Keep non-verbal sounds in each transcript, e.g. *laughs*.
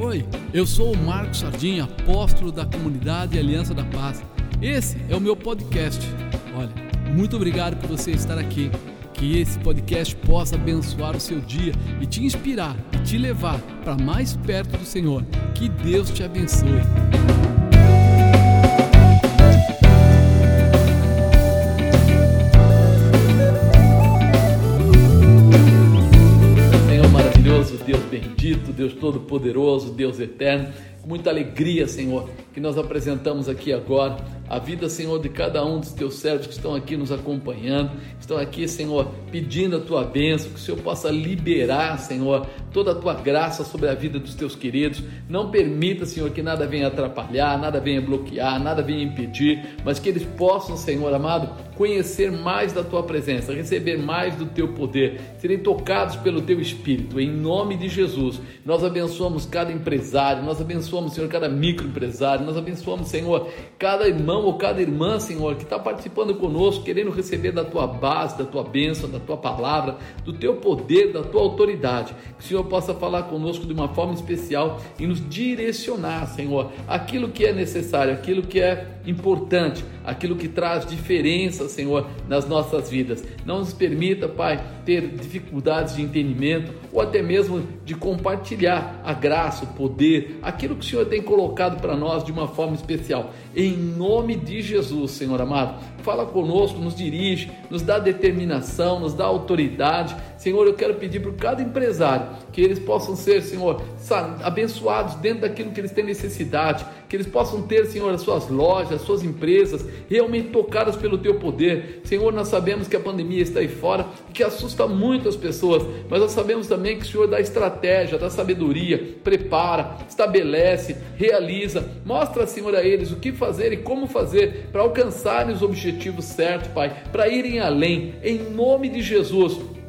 Oi, eu sou o Marcos Sardinha, apóstolo da comunidade Aliança da Paz. Esse é o meu podcast. Olha, muito obrigado por você estar aqui. Que esse podcast possa abençoar o seu dia e te inspirar e te levar para mais perto do Senhor. Que Deus te abençoe. Bendito, Deus todo-poderoso, Deus eterno, com muita alegria, Senhor, que nós apresentamos aqui agora a vida, Senhor, de cada um dos teus servos que estão aqui nos acompanhando, estão aqui, Senhor, pedindo a tua bênção, que o Senhor possa liberar, Senhor, toda a tua graça sobre a vida dos teus queridos. Não permita, Senhor, que nada venha atrapalhar, nada venha bloquear, nada venha impedir, mas que eles possam, Senhor amado, conhecer mais da tua presença, receber mais do teu poder, serem tocados pelo teu espírito. Em nome de Jesus, nós abençoamos cada empresário, nós abençoamos, Senhor, cada microempresário, nós abençoamos, Senhor, cada irmão ou cada irmã, Senhor, que está participando conosco, querendo receber da tua base, da tua bênção, da tua palavra, do teu poder, da tua autoridade. Que o Senhor possa falar conosco de uma forma especial e nos direcionar, Senhor, aquilo que é necessário, aquilo que é importante, aquilo que traz diferença, Senhor, nas nossas vidas. Não nos permita, Pai, ter dificuldades de entendimento ou até mesmo de compartilhar a graça, o poder, aquilo que o Senhor tem colocado para nós de uma forma especial. Em nome de Jesus, Senhor amado, fala conosco, nos dirige, nos dá determinação, nos dá autoridade. Senhor, eu quero pedir para cada empresário que eles possam ser, Senhor, abençoados dentro daquilo que eles têm necessidade, que eles possam ter, Senhor, as suas lojas, as suas empresas realmente tocadas pelo teu poder. Senhor, nós sabemos que a pandemia está aí fora e que assusta muito as pessoas, mas nós sabemos também que o Senhor dá estratégia, dá sabedoria, prepara, estabelece, realiza, mostra, Senhor, a eles o que fazer e como fazer para alcançarem os objetivos certos, Pai, para irem além, em nome de Jesus.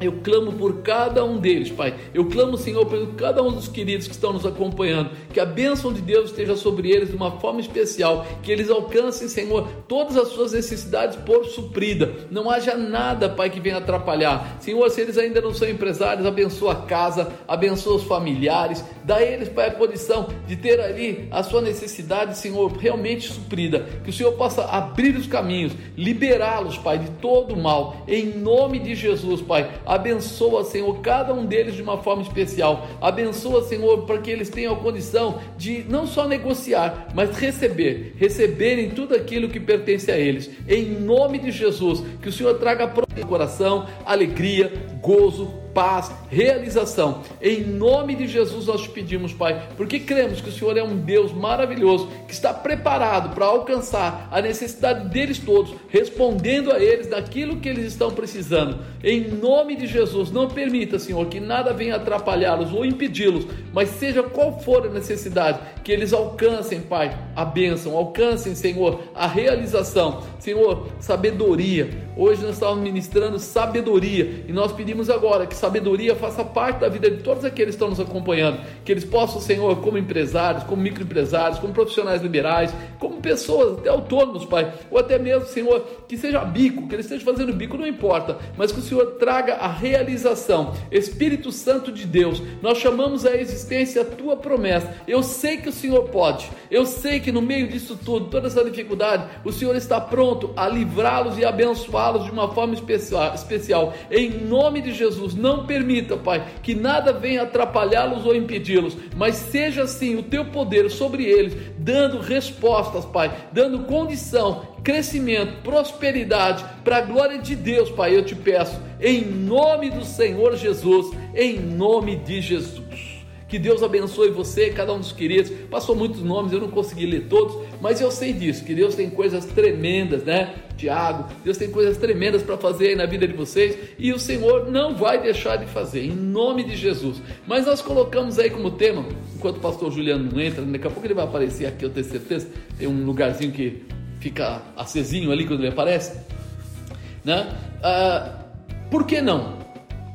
Eu clamo por cada um deles, Pai. Eu clamo, Senhor, por cada um dos queridos que estão nos acompanhando. Que a bênção de Deus esteja sobre eles de uma forma especial. Que eles alcancem, Senhor, todas as suas necessidades por suprida. Não haja nada, Pai, que venha atrapalhar. Senhor, se eles ainda não são empresários, abençoa a casa, abençoa os familiares. Dá a eles, Pai, a condição de ter ali a sua necessidade, Senhor, realmente suprida. Que o Senhor possa abrir os caminhos, liberá-los, Pai, de todo o mal. Em nome de Jesus, Pai Abençoa, Senhor, cada um deles de uma forma especial. Abençoa, Senhor, para que eles tenham a condição de não só negociar, mas receber, receberem tudo aquilo que pertence a eles. Em nome de Jesus, que o Senhor traga para o coração alegria, gozo, paz, realização. Em nome de Jesus nós te pedimos, Pai, porque cremos que o Senhor é um Deus maravilhoso que está preparado para alcançar a necessidade deles todos, respondendo a eles daquilo que eles estão precisando. Em nome de Jesus, não permita, Senhor, que nada venha atrapalhá-los ou impedi-los, mas seja qual for a necessidade, que eles alcancem, Pai, a bênção, alcancem, Senhor, a realização. Senhor, sabedoria. Hoje nós estamos ministrando sabedoria e nós pedimos agora que sabedoria faça parte da vida de todos aqueles que estão nos acompanhando, que eles possam, Senhor, como empresários, como microempresários, como profissionais liberais, como pessoas até autônomos, Pai, ou até mesmo, Senhor, que seja bico, que eles estejam fazendo bico, não importa, mas que o Senhor traga a realização. Espírito Santo de Deus, nós chamamos a existência a tua promessa. Eu sei que o Senhor pode, eu sei que no meio disso tudo, toda essa dificuldade, o Senhor está pronto a livrá-los e abençoá-los de uma forma especial. Em nome de Jesus, não permita, Pai, que nada venha atrapalhá-los ou impedi-los, mas seja assim o teu poder sobre eles, dando respostas, Pai, dando condição, crescimento, prosperidade, para a glória de Deus, Pai, eu te peço, em nome do Senhor Jesus, em nome de Jesus. Que Deus abençoe você, cada um dos queridos. Passou muitos nomes, eu não consegui ler todos, mas eu sei disso, que Deus tem coisas tremendas, né? Tiago, Deus tem coisas tremendas para fazer aí na vida de vocês e o Senhor não vai deixar de fazer, em nome de Jesus. Mas nós colocamos aí como tema, enquanto o pastor Juliano não entra, daqui a pouco ele vai aparecer aqui, eu tenho certeza, tem um lugarzinho que fica acesinho ali quando ele aparece, né? Ah, por que não?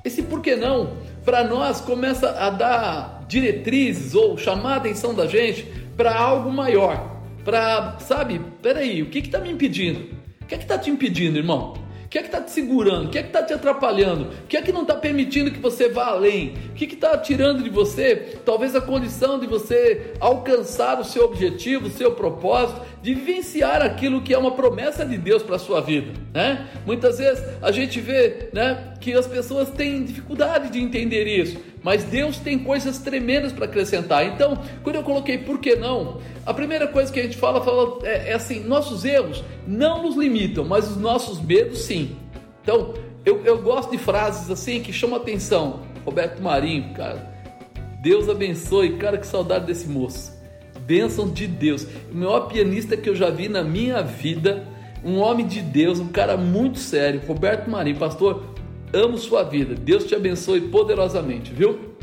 Esse por que não, para nós, começa a dar diretrizes ou chamar a atenção da gente para algo maior. Para, sabe, peraí, o que está me impedindo? O que está te impedindo, irmão? Que é que está te segurando? O que é que está te atrapalhando? O que é que não está permitindo que você vá além? O que está tirando de você, talvez, a condição de você alcançar o seu objetivo, o seu propósito, de vivenciar aquilo que é uma promessa de Deus para a sua vida? Né? Muitas vezes a gente vê né, que as pessoas têm dificuldade de entender isso, mas Deus tem coisas tremendas para acrescentar. Então, quando eu coloquei por que não, a primeira coisa que a gente fala, fala é, é assim: nossos erros não nos limitam, mas os nossos medos sim. Então, eu, eu gosto de frases assim que chamam atenção. Roberto Marinho, cara, Deus abençoe, cara, que saudade desse moço. Bênção de Deus. O maior pianista que eu já vi na minha vida, um homem de Deus, um cara muito sério, Roberto Marinho, pastor, amo sua vida. Deus te abençoe poderosamente, viu?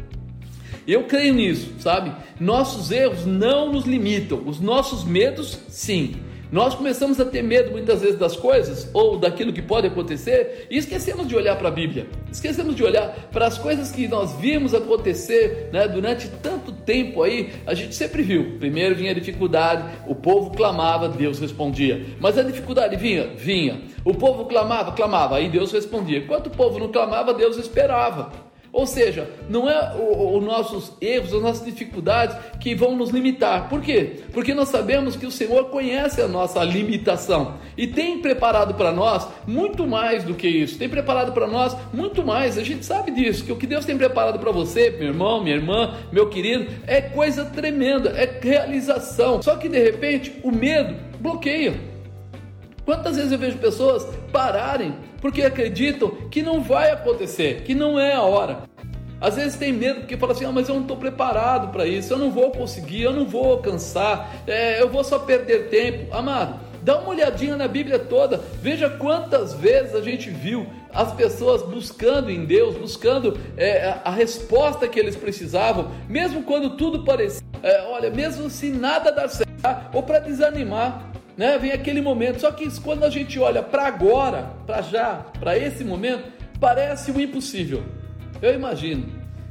Eu creio nisso, sabe? Nossos erros não nos limitam, os nossos medos, sim. Nós começamos a ter medo muitas vezes das coisas ou daquilo que pode acontecer e esquecemos de olhar para a Bíblia, esquecemos de olhar para as coisas que nós vimos acontecer né, durante tanto tempo aí. A gente sempre viu: primeiro vinha a dificuldade, o povo clamava, Deus respondia, mas a dificuldade vinha, vinha. O povo clamava, clamava, aí Deus respondia. Enquanto o povo não clamava, Deus esperava. Ou seja, não é os nossos erros, as nossas dificuldades que vão nos limitar. Por quê? Porque nós sabemos que o Senhor conhece a nossa limitação e tem preparado para nós muito mais do que isso. Tem preparado para nós muito mais. A gente sabe disso, que o que Deus tem preparado para você, meu irmão, minha irmã, meu querido, é coisa tremenda, é realização. Só que de repente o medo bloqueia. Quantas vezes eu vejo pessoas pararem porque acreditam que não vai acontecer, que não é a hora. Às vezes tem medo porque fala assim: ah, mas eu não estou preparado para isso, eu não vou conseguir, eu não vou alcançar, é, eu vou só perder tempo. Amado, dá uma olhadinha na Bíblia toda, veja quantas vezes a gente viu as pessoas buscando em Deus, buscando é, a resposta que eles precisavam, mesmo quando tudo parecia, é, olha, mesmo se nada dar certo, ou para desanimar, né? Vem aquele momento. Só que quando a gente olha para agora, para já, para esse momento, parece o impossível. Eu imagino.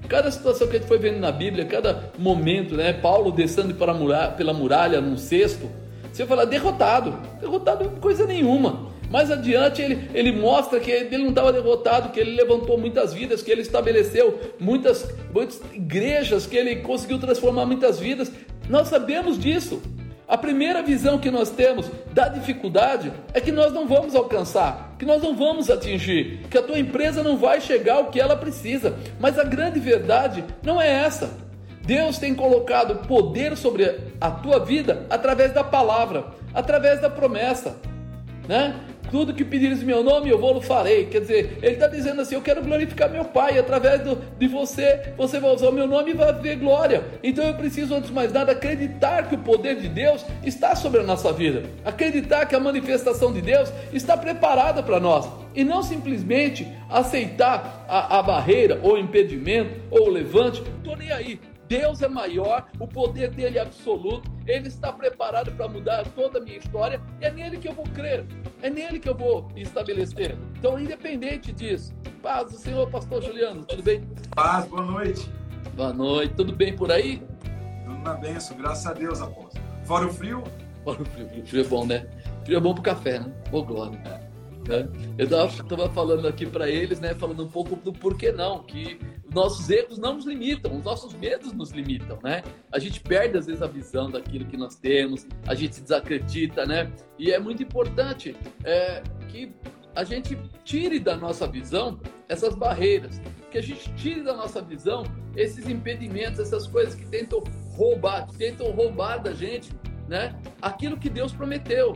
Cada situação que a gente foi vendo na Bíblia, cada momento, né? Paulo descendo para muralha, pela muralha num cesto, você fala derrotado, derrotado coisa nenhuma. Mais adiante ele, ele mostra que ele não estava derrotado, que ele levantou muitas vidas, que ele estabeleceu muitas, muitas igrejas, que ele conseguiu transformar muitas vidas. Nós sabemos disso. A primeira visão que nós temos da dificuldade é que nós não vamos alcançar, que nós não vamos atingir, que a tua empresa não vai chegar ao que ela precisa. Mas a grande verdade não é essa. Deus tem colocado poder sobre a tua vida através da palavra, através da promessa, né? Tudo que pedires em meu nome, eu vou lo farei. Quer dizer, ele está dizendo assim: Eu quero glorificar meu Pai. Através do, de você, você vai usar o meu nome e vai ver glória. Então eu preciso, antes de mais nada, acreditar que o poder de Deus está sobre a nossa vida. Acreditar que a manifestação de Deus está preparada para nós. E não simplesmente aceitar a, a barreira, ou impedimento, ou levante. Estou nem aí. Deus é maior, o poder dele é absoluto, ele está preparado para mudar toda a minha história e é nele que eu vou crer, é nele que eu vou estabelecer. Então, independente disso, paz do Senhor, Pastor Juliano, tudo bem? Paz, boa noite. Boa noite, tudo bem por aí? Tudo na benção, graças a Deus, apóstolo. Fora o frio? Fora o frio, o frio é bom, né? O frio é bom pro café, né? Ô, glória. É. Eu estava falando aqui para eles, né? Falando um pouco do porquê não, que nossos erros não nos limitam, os nossos medos nos limitam, né? A gente perde às vezes a visão daquilo que nós temos, a gente se desacredita, né? E é muito importante é, que a gente tire da nossa visão essas barreiras, que a gente tire da nossa visão esses impedimentos, essas coisas que tentam roubar, que tentam roubar da gente, né? Aquilo que Deus prometeu.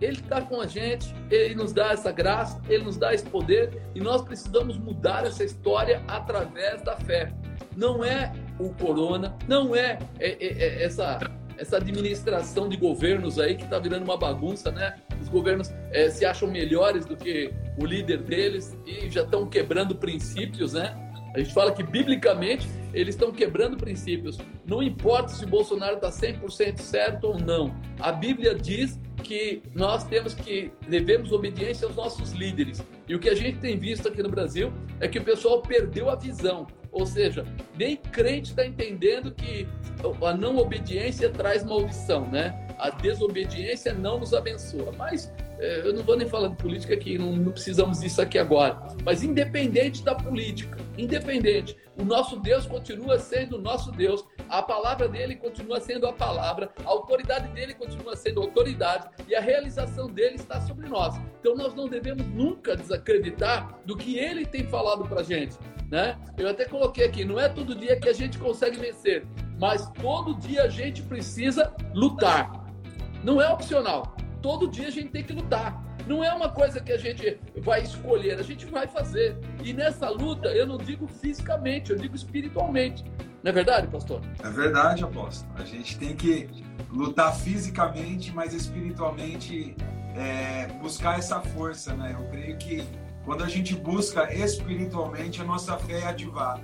Ele está com a gente, ele nos dá essa graça, ele nos dá esse poder e nós precisamos mudar essa história através da fé. Não é o corona, não é, é, é, é essa, essa administração de governos aí que está virando uma bagunça, né? Os governos é, se acham melhores do que o líder deles e já estão quebrando princípios, né? A gente fala que, biblicamente, eles estão quebrando princípios. Não importa se Bolsonaro está 100% certo ou não. A Bíblia diz que nós temos que devemos obediência aos nossos líderes. E o que a gente tem visto aqui no Brasil é que o pessoal perdeu a visão. Ou seja, nem crente está entendendo que a não obediência traz maldição, né? A desobediência não nos abençoa. Mas eu não vou nem falar de política aqui, não, não precisamos disso aqui agora, mas independente da política, independente, o nosso Deus continua sendo o nosso Deus, a palavra dele continua sendo a palavra, a autoridade dele continua sendo a autoridade e a realização dele está sobre nós. Então nós não devemos nunca desacreditar do que ele tem falado para gente. Né? Eu até coloquei aqui, não é todo dia que a gente consegue vencer, mas todo dia a gente precisa lutar. Não é opcional. Todo dia a gente tem que lutar. Não é uma coisa que a gente vai escolher, a gente vai fazer. E nessa luta, eu não digo fisicamente, eu digo espiritualmente. Não é verdade, pastor? É verdade, apóstolo. A gente tem que lutar fisicamente, mas espiritualmente é, buscar essa força, né? Eu creio que quando a gente busca espiritualmente, a nossa fé é ativada.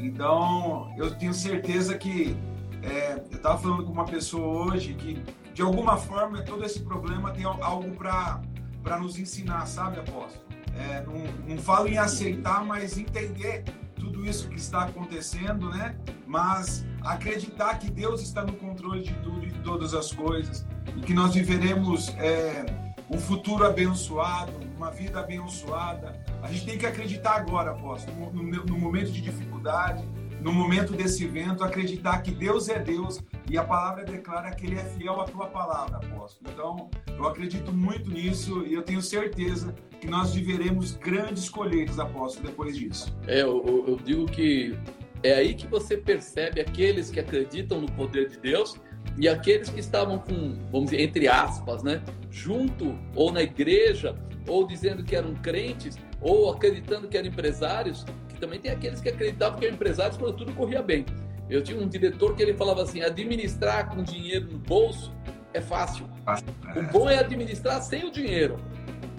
Então, eu tenho certeza que é, eu estava falando com uma pessoa hoje que, de alguma forma, todo esse problema tem algo para nos ensinar, sabe, apóstolo? É, não, não falo em aceitar, mas entender tudo isso que está acontecendo, né? Mas acreditar que Deus está no controle de tudo e de todas as coisas e que nós viveremos é, um futuro abençoado, uma vida abençoada. A gente tem que acreditar agora, apóstolo, no, no, no momento de dificuldade, no momento desse evento, acreditar que Deus é Deus e a palavra declara que Ele é fiel à tua palavra, apóstolo. Então, eu acredito muito nisso e eu tenho certeza que nós viveremos grandes colheitas, apóstolo, depois disso. É, eu, eu digo que é aí que você percebe aqueles que acreditam no poder de Deus e aqueles que estavam com, vamos dizer, entre aspas, né, junto ou na igreja, ou dizendo que eram crentes, ou acreditando que eram empresários, também tem aqueles que acreditavam que eram empresários quando tudo corria bem. Eu tinha um diretor que ele falava assim: administrar com dinheiro no bolso é fácil. O bom é administrar sem o dinheiro.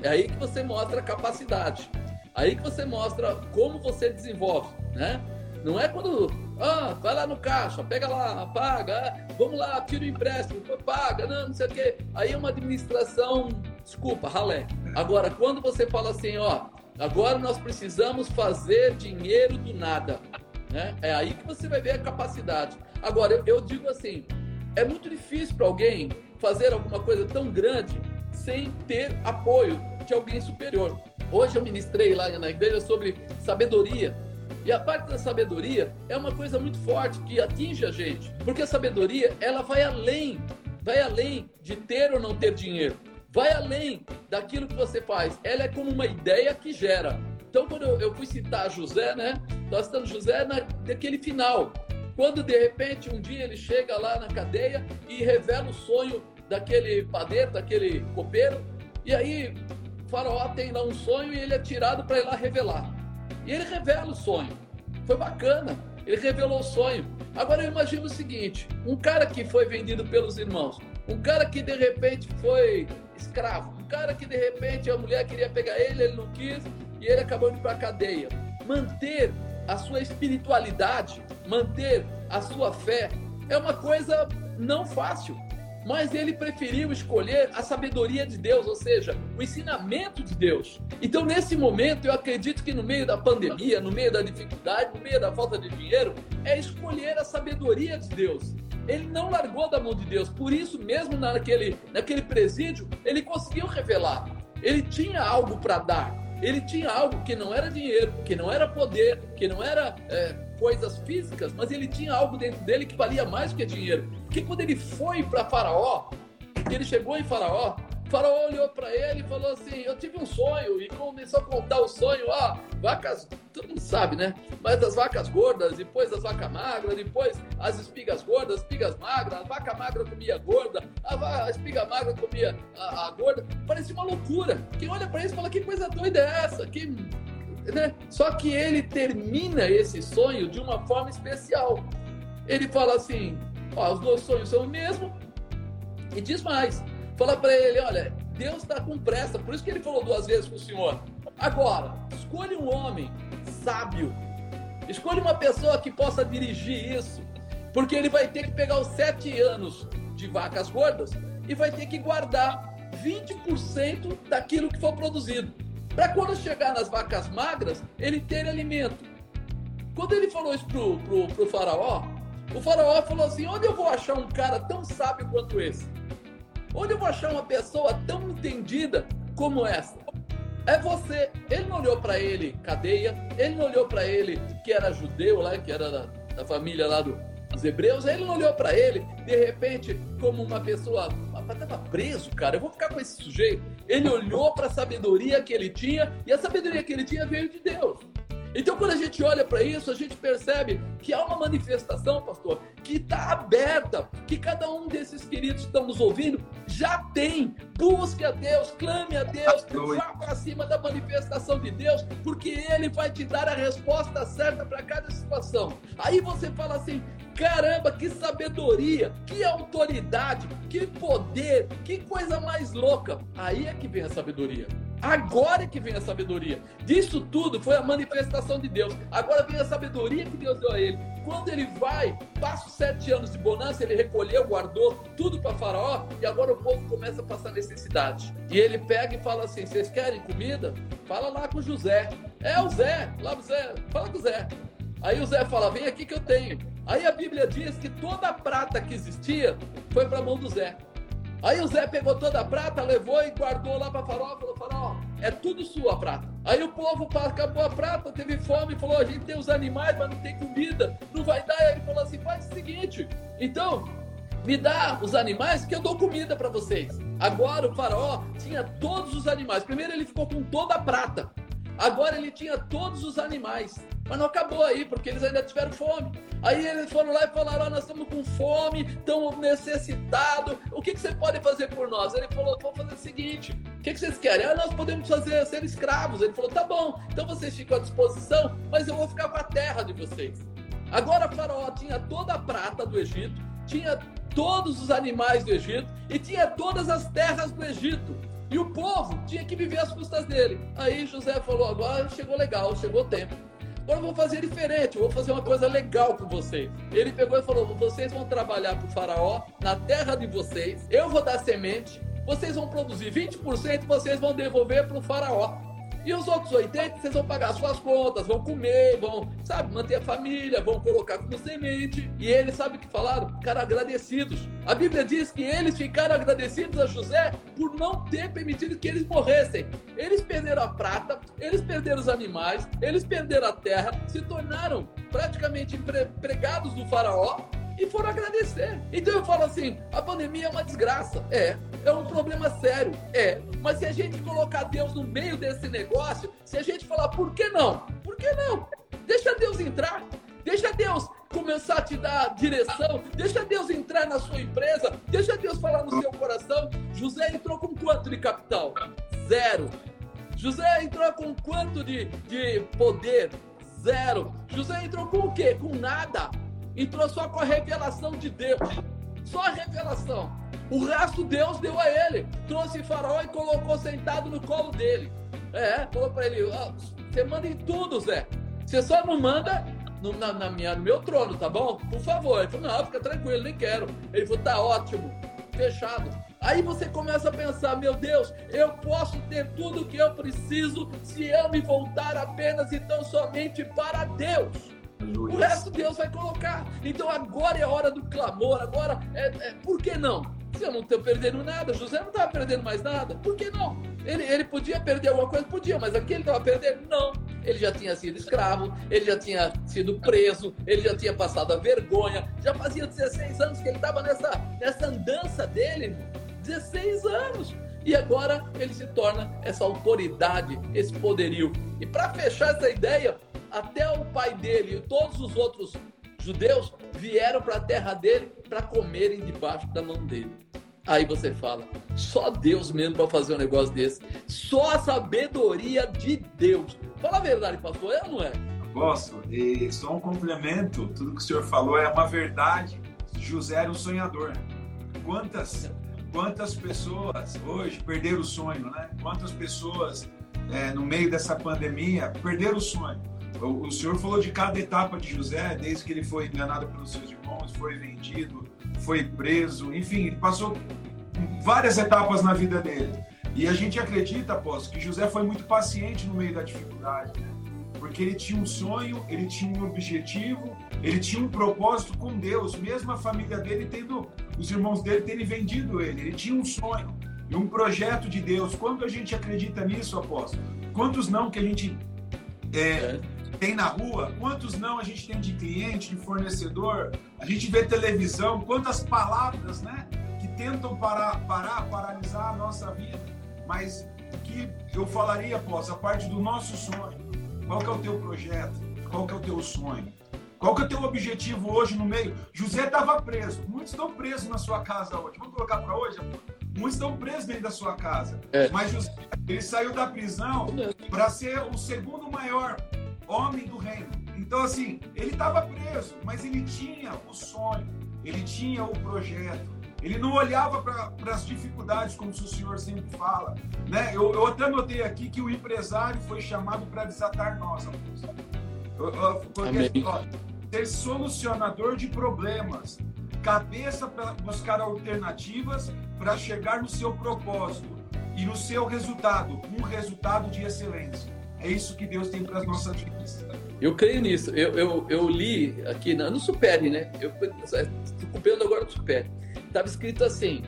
É aí que você mostra a capacidade. Aí que você mostra como você desenvolve, né? Não é quando, ah, vai lá no caixa, pega lá, paga, ah, vamos lá, tira o empréstimo, paga, não, não sei o quê. Aí é uma administração, desculpa, ralé. Agora, quando você fala assim, ó, Agora nós precisamos fazer dinheiro do nada. Né? É aí que você vai ver a capacidade. Agora, eu digo assim: é muito difícil para alguém fazer alguma coisa tão grande sem ter apoio de alguém superior. Hoje eu ministrei lá na igreja sobre sabedoria. E a parte da sabedoria é uma coisa muito forte que atinge a gente, porque a sabedoria ela vai além, vai além de ter ou não ter dinheiro vai além daquilo que você faz. Ela é como uma ideia que gera. Então, quando eu, fui citar José, né? Nós estamos José na, final. Quando de repente um dia ele chega lá na cadeia e revela o sonho daquele padeiro, daquele copeiro, e aí faraó tem lá um sonho e ele é tirado para ir lá revelar. E ele revela o sonho. Foi bacana, ele revelou o sonho. Agora eu imagino o seguinte: um cara que foi vendido pelos irmãos, um cara que de repente foi escravo. Um cara que de repente a mulher queria pegar ele, ele não quis e ele acabou indo para a cadeia. Manter a sua espiritualidade, manter a sua fé é uma coisa não fácil. Mas ele preferiu escolher a sabedoria de Deus, ou seja, o ensinamento de Deus. Então, nesse momento, eu acredito que no meio da pandemia, no meio da dificuldade, no meio da falta de dinheiro, é escolher a sabedoria de Deus. Ele não largou da mão de Deus. Por isso, mesmo naquele, naquele presídio, ele conseguiu revelar. Ele tinha algo para dar. Ele tinha algo que não era dinheiro, que não era poder, que não era é, coisas físicas, mas ele tinha algo dentro dele que valia mais do que dinheiro. Porque quando ele foi para Faraó, ele chegou em Faraó, faraó olhou para ele e falou assim: Eu tive um sonho. E começou a contar o sonho: Ó, vacas, todo mundo sabe, né? Mas as vacas gordas, depois as vacas magras, depois as espigas gordas, espigas magras, a vaca magra comia gorda, a, a espiga magra comia a, a gorda. Parecia uma loucura. Quem olha para isso fala: Que coisa doida é essa? Que. Né? Só que ele termina esse sonho de uma forma especial. Ele fala assim: Ó, os dois sonhos são o mesmo. E diz mais: Fala para ele, olha, Deus está com pressa, por isso que ele falou duas vezes com o Senhor. Agora, escolha um homem sábio, escolha uma pessoa que possa dirigir isso, porque ele vai ter que pegar os sete anos de vacas gordas e vai ter que guardar 20% daquilo que for produzido. Para quando chegar nas vacas magras, ele ter alimento. Quando ele falou isso pro, pro, pro faraó, o faraó falou assim: onde eu vou achar um cara tão sábio quanto esse? Onde eu vou achar uma pessoa tão entendida como essa? É você. Ele não olhou para ele cadeia, ele não olhou para ele que era judeu lá, que era da, da família lá do, dos hebreus, ele não olhou para ele, de repente, como uma pessoa. Estava preso, cara, eu vou ficar com esse sujeito. Ele olhou para a sabedoria que ele tinha, e a sabedoria que ele tinha veio de Deus. Então, quando a gente olha para isso, a gente percebe que há uma manifestação, pastor, que está aberta, que cada um desses queridos que estão nos ouvindo já tem. Busque a Deus, clame a Deus, vá para cima da manifestação de Deus, porque Ele vai te dar a resposta certa para cada situação. Aí você fala assim: caramba, que sabedoria, que autoridade, que poder, que coisa mais louca. Aí é que vem a sabedoria. Agora é que vem a sabedoria. Disso tudo foi a manifestação de Deus. Agora vem a sabedoria que Deus deu a ele. Quando ele vai, passa os sete anos de bonança, ele recolheu, guardou tudo para Faraó e agora o povo começa a passar necessidade. E ele pega e fala assim: vocês querem comida? Fala lá com José. É o Zé, lá o Zé, fala com o Zé. Aí o Zé fala: vem aqui que eu tenho. Aí a Bíblia diz que toda a prata que existia foi para a mão do Zé. Aí o Zé pegou toda a prata, levou e guardou lá para Faraó, falou, Faraó, é tudo sua prata. Aí o povo acabou a prata, teve fome, falou, a gente tem os animais, mas não tem comida, não vai dar. Aí ele falou assim, faz o seguinte, então, me dá os animais que eu dou comida para vocês. Agora o faraó tinha todos os animais. Primeiro ele ficou com toda a prata. Agora ele tinha todos os animais. Mas não acabou aí, porque eles ainda tiveram fome. Aí eles foram lá e falaram: oh, nós estamos com fome, estamos necessitados. O que, que você pode fazer por nós? Ele falou: vou fazer o seguinte: o que, que vocês querem? Ah, nós podemos fazer ser escravos. Ele falou: tá bom, então vocês ficam à disposição, mas eu vou ficar com a terra de vocês. Agora Faraó tinha toda a prata do Egito, tinha todos os animais do Egito e tinha todas as terras do Egito. E o povo tinha que viver às custas dele. Aí José falou: agora chegou legal, chegou o tempo. Agora eu vou fazer diferente, eu vou fazer uma coisa legal com vocês. Ele pegou e falou: vocês vão trabalhar para o faraó na terra de vocês, eu vou dar semente, vocês vão produzir 20%, vocês vão devolver para o faraó. E os outros 80, vocês vão pagar suas contas, vão comer, vão, sabe, manter a família, vão colocar como semente. E eles, sabe o que falaram? Ficaram agradecidos. A Bíblia diz que eles ficaram agradecidos a José por não ter permitido que eles morressem. Eles perderam a prata, eles perderam os animais, eles perderam a terra, se tornaram praticamente empregados do faraó e foram agradecer. Então eu falo assim: a pandemia é uma desgraça. É. É um problema sério. É. Mas se a gente colocar Deus no meio desse negócio, se a gente falar por que não? Por que não? Deixa Deus entrar. Deixa Deus começar a te dar direção. Deixa Deus entrar na sua empresa. Deixa Deus falar no seu coração. José entrou com quanto de capital? Zero. José entrou com quanto de, de poder? Zero. José entrou com o quê? Com nada entrou só com a revelação de Deus. Só a revelação. O resto Deus deu a ele. Trouxe Faraó e colocou sentado no colo dele. É, falou para ele: oh, você manda em tudo, Zé. Você só não manda no, na, na, minha, no meu trono, tá bom? Por favor. Ele falou: não, fica tranquilo, nem quero. Ele falou: tá ótimo, fechado. Aí você começa a pensar: meu Deus, eu posso ter tudo o que eu preciso se eu me voltar apenas e tão somente para Deus. O resto Deus vai colocar. Então agora é hora do clamor. Agora é, é por que não? Se eu não estou perdendo nada, José não estava perdendo mais nada. Por que não? Ele, ele podia perder alguma coisa? Podia, mas aqui ele estava perdendo? Não. Ele já tinha sido escravo, ele já tinha sido preso, ele já tinha passado a vergonha. Já fazia 16 anos que ele estava nessa, nessa andança dele. 16 anos. E agora ele se torna essa autoridade, esse poderio. E para fechar essa ideia, até o pai dele e todos os outros judeus vieram para a terra dele para comerem debaixo da mão dele. Aí você fala, só Deus mesmo para fazer um negócio desse. Só a sabedoria de Deus. Fala a verdade, pastor, é ou não é? Posso? E só um complemento, tudo que o senhor falou é uma verdade. José era um sonhador. Quantas, quantas pessoas hoje perderam o sonho, né? Quantas pessoas é, no meio dessa pandemia perderam o sonho? O, senhor falou de cada etapa de José, desde que ele foi enganado pelos seus irmãos, foi vendido, foi preso, enfim, ele passou várias etapas na vida dele. E a gente acredita, apóstolo, que José foi muito paciente no meio da dificuldade, né? porque ele tinha um sonho, ele tinha um objetivo, ele tinha um propósito com Deus, mesmo a família dele tendo os irmãos dele terem vendido ele. Ele tinha um sonho e um projeto de Deus. Quanto a gente acredita nisso, apóstolo? Quantos não que a gente é, é. Tem na rua? Quantos não a gente tem de cliente, de fornecedor? A gente vê televisão, quantas palavras, né? Que tentam parar, parar paralisar a nossa vida. Mas que eu falaria, após a parte do nosso sonho. Qual que é o teu projeto? Qual que é o teu sonho? Qual que é o teu objetivo hoje no meio? José estava preso. Muitos estão presos na sua casa hoje. Vamos colocar para hoje? Muitos estão presos dentro da sua casa. É. Mas José, ele saiu da prisão para ser o segundo maior homem do reino. Então, assim, ele estava preso, mas ele tinha o sonho, ele tinha o projeto. Ele não olhava para as dificuldades, como o senhor sempre fala. Né? Eu, eu até notei aqui que o empresário foi chamado para desatar nós, porque, ó, ser solucionador de problemas, cabeça para buscar alternativas para chegar no seu propósito e no seu resultado, um resultado de excelência. É isso que Deus tem para as nossas vidas. Eu creio nisso. Eu, eu, eu li aqui no, Supere, né? Eu estou copiando agora do Supere. Estava escrito assim: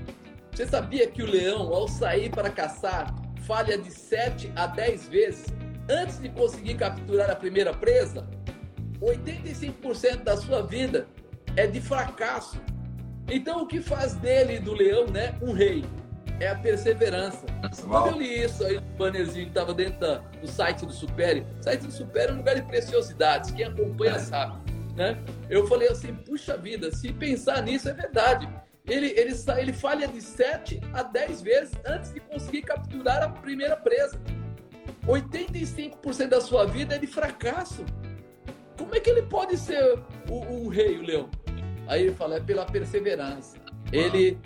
Você sabia que o leão, ao sair para caçar, falha de 7 a 10 vezes antes de conseguir capturar a primeira presa? 85% da sua vida é de fracasso. Então, o que faz dele, do leão, né, um rei? É a perseverança. Quando eu li isso aí no bannerzinho que estava dentro da, do site do Supere, o site do Supere é um lugar de preciosidades, quem acompanha é. sabe. Né? Eu falei assim, puxa vida, se pensar nisso é verdade. Ele, ele, ele falha de 7 a 10 vezes antes de conseguir capturar a primeira presa. 85% da sua vida é de fracasso. Como é que ele pode ser o, o rei, o leão? Aí ele fala, é pela perseverança. Ele,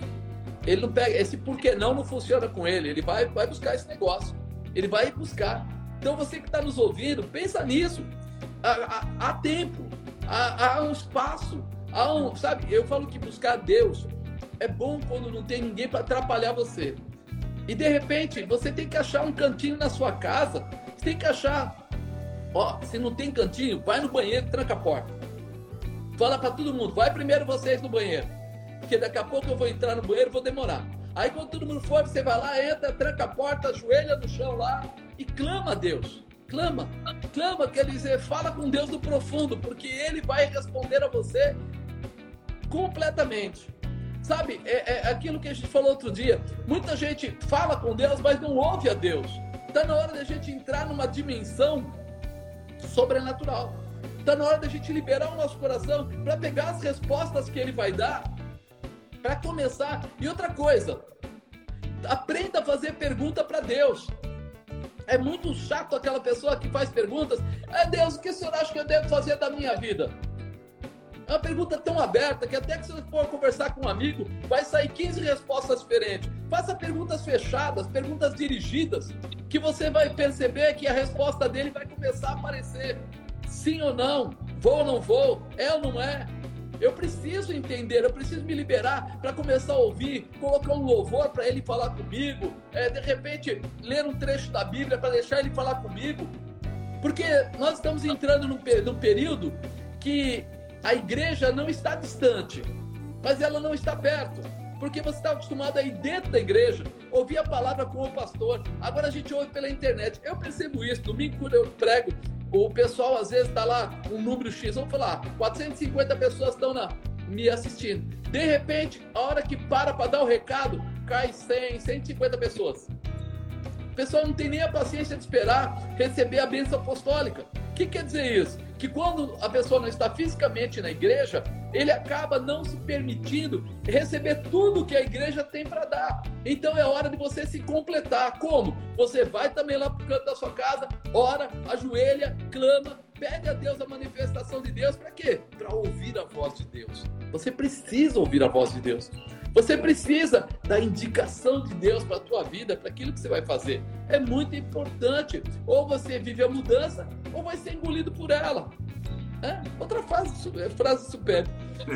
ele não pega, esse porquê não não funciona com ele. Ele vai, vai buscar esse negócio. Ele vai buscar. Então você que está nos ouvindo, pensa nisso. Há, há, há tempo, há, há, um espaço, há um, sabe? Eu falo que buscar Deus é bom quando não tem ninguém para atrapalhar você. E de repente você tem que achar um cantinho na sua casa. Você tem que achar Ó, se não tem cantinho, vai no banheiro, tranca a porta. Fala para todo mundo, vai primeiro vocês no banheiro. Porque daqui a pouco eu vou entrar no banheiro, vou demorar. Aí quando todo mundo for, você vai lá, entra, tranca a porta, ajoelha no chão lá e clama a Deus. Clama, clama, quer dizer, fala com Deus do profundo, porque Ele vai responder a você completamente. Sabe, é, é aquilo que a gente falou outro dia. Muita gente fala com Deus, mas não ouve a Deus. Está na hora da gente entrar numa dimensão sobrenatural. Está na hora da gente liberar o nosso coração para pegar as respostas que ele vai dar, para começar. E outra coisa, aprenda a fazer pergunta para Deus. É muito chato aquela pessoa que faz perguntas. É Deus, o que o senhor acha que eu devo fazer da minha vida? É uma pergunta tão aberta que até que você for conversar com um amigo, vai sair 15 respostas diferentes. Faça perguntas fechadas, perguntas dirigidas, que você vai perceber que a resposta dele vai começar a aparecer. Sim ou não? Vou ou não vou? É ou não é? Eu preciso entender, eu preciso me liberar para começar a ouvir, colocar um louvor para ele falar comigo, é, de repente ler um trecho da Bíblia para deixar ele falar comigo. Porque nós estamos entrando num, num período que a igreja não está distante, mas ela não está perto. Porque você está acostumado a ir dentro da igreja, ouvir a palavra com o pastor. Agora a gente ouve pela internet. Eu percebo isso. Domingo, quando eu prego, o pessoal às vezes está lá, um número X, vamos falar, 450 pessoas estão me assistindo. De repente, a hora que para para dar o recado, cai 100, 150 pessoas. O pessoal não tem nem a paciência de esperar receber a bênção apostólica. O que quer dizer isso? Que quando a pessoa não está fisicamente na igreja, ele acaba não se permitindo receber tudo que a igreja tem para dar. Então é hora de você se completar. Como? Você vai também lá para o canto da sua casa, ora, ajoelha, clama, pede a Deus a manifestação de Deus. Para quê? Para ouvir a voz de Deus. Você precisa ouvir a voz de Deus. Você precisa da indicação de Deus para a tua vida, para aquilo que você vai fazer. É muito importante. Ou você vive a mudança, ou vai ser engolido por ela. É? Outra frase, é, frase super.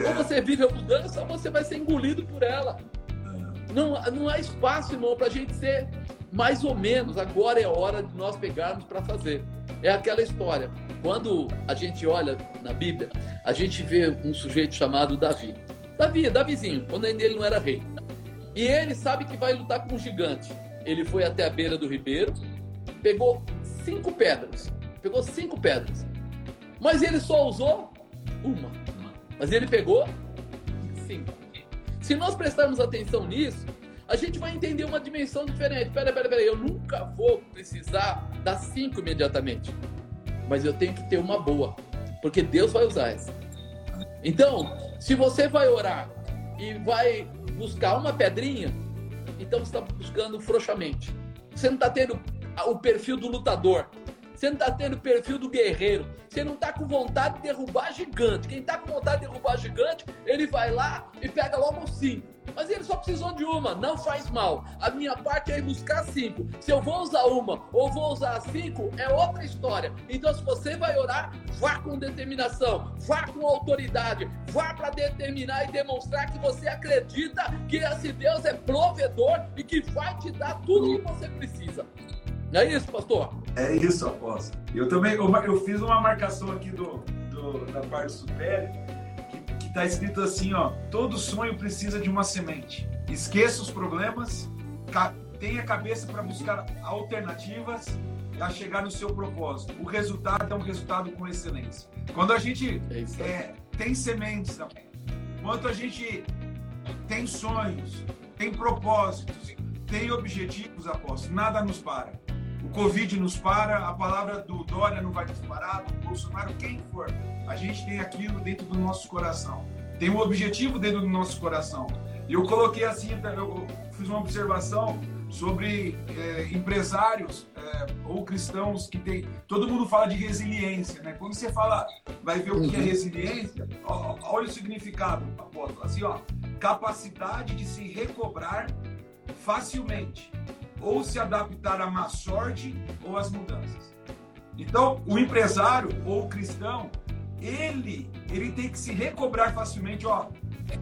Ou você vive a mudança, ou você vai ser engolido por ela. Não, não há espaço, irmão, para a gente ser mais ou menos. Agora é a hora de nós pegarmos para fazer. É aquela história. Quando a gente olha na Bíblia, a gente vê um sujeito chamado Davi. Davi, Davizinho, quando ele não era rei. E ele sabe que vai lutar com um gigante. Ele foi até a beira do ribeiro, pegou cinco pedras. Pegou cinco pedras. Mas ele só usou uma. Mas ele pegou cinco. Se nós prestarmos atenção nisso, a gente vai entender uma dimensão diferente. Pera, pera, pera, eu nunca vou precisar das cinco imediatamente. Mas eu tenho que ter uma boa. Porque Deus vai usar essa. Então, se você vai orar e vai buscar uma pedrinha, então você está buscando frouxamente. Você não está tendo o perfil do lutador. Você não está tendo o perfil do guerreiro. Você não está com vontade de derrubar gigante. Quem está com vontade de derrubar gigante, ele vai lá e pega logo cinco. Mas ele só precisou de uma, não faz mal. A minha parte é ir buscar cinco. Se eu vou usar uma ou vou usar cinco, é outra história. Então, se você vai orar, vá com determinação, vá com autoridade, vá para determinar e demonstrar que você acredita que esse Deus é provedor e que vai te dar tudo que você precisa. É isso, pastor? É isso, apóstolo. Eu também eu, eu fiz uma marcação aqui do, do da parte superior está escrito assim, ó: todo sonho precisa de uma semente. Esqueça os problemas, tenha cabeça para buscar alternativas a chegar no seu propósito. O resultado é um resultado com excelência. Quando a gente é é, tem sementes quando a gente tem sonhos, tem propósitos, tem objetivos, apóstolo, nada nos para. O Covid nos para, a palavra do Dória não vai disparar, do Bolsonaro, quem for. A gente tem aquilo dentro do nosso coração. Tem um objetivo dentro do nosso coração. E eu coloquei assim, eu fiz uma observação sobre é, empresários é, ou cristãos que tem. Todo mundo fala de resiliência, né? Quando você fala, vai ver o que é uhum. resiliência, ó, olha o significado, apóstolo. Assim, ó, capacidade de se recobrar facilmente ou se adaptar à má sorte ou às mudanças. Então, o empresário ou o cristão, ele, ele tem que se recobrar facilmente, ó,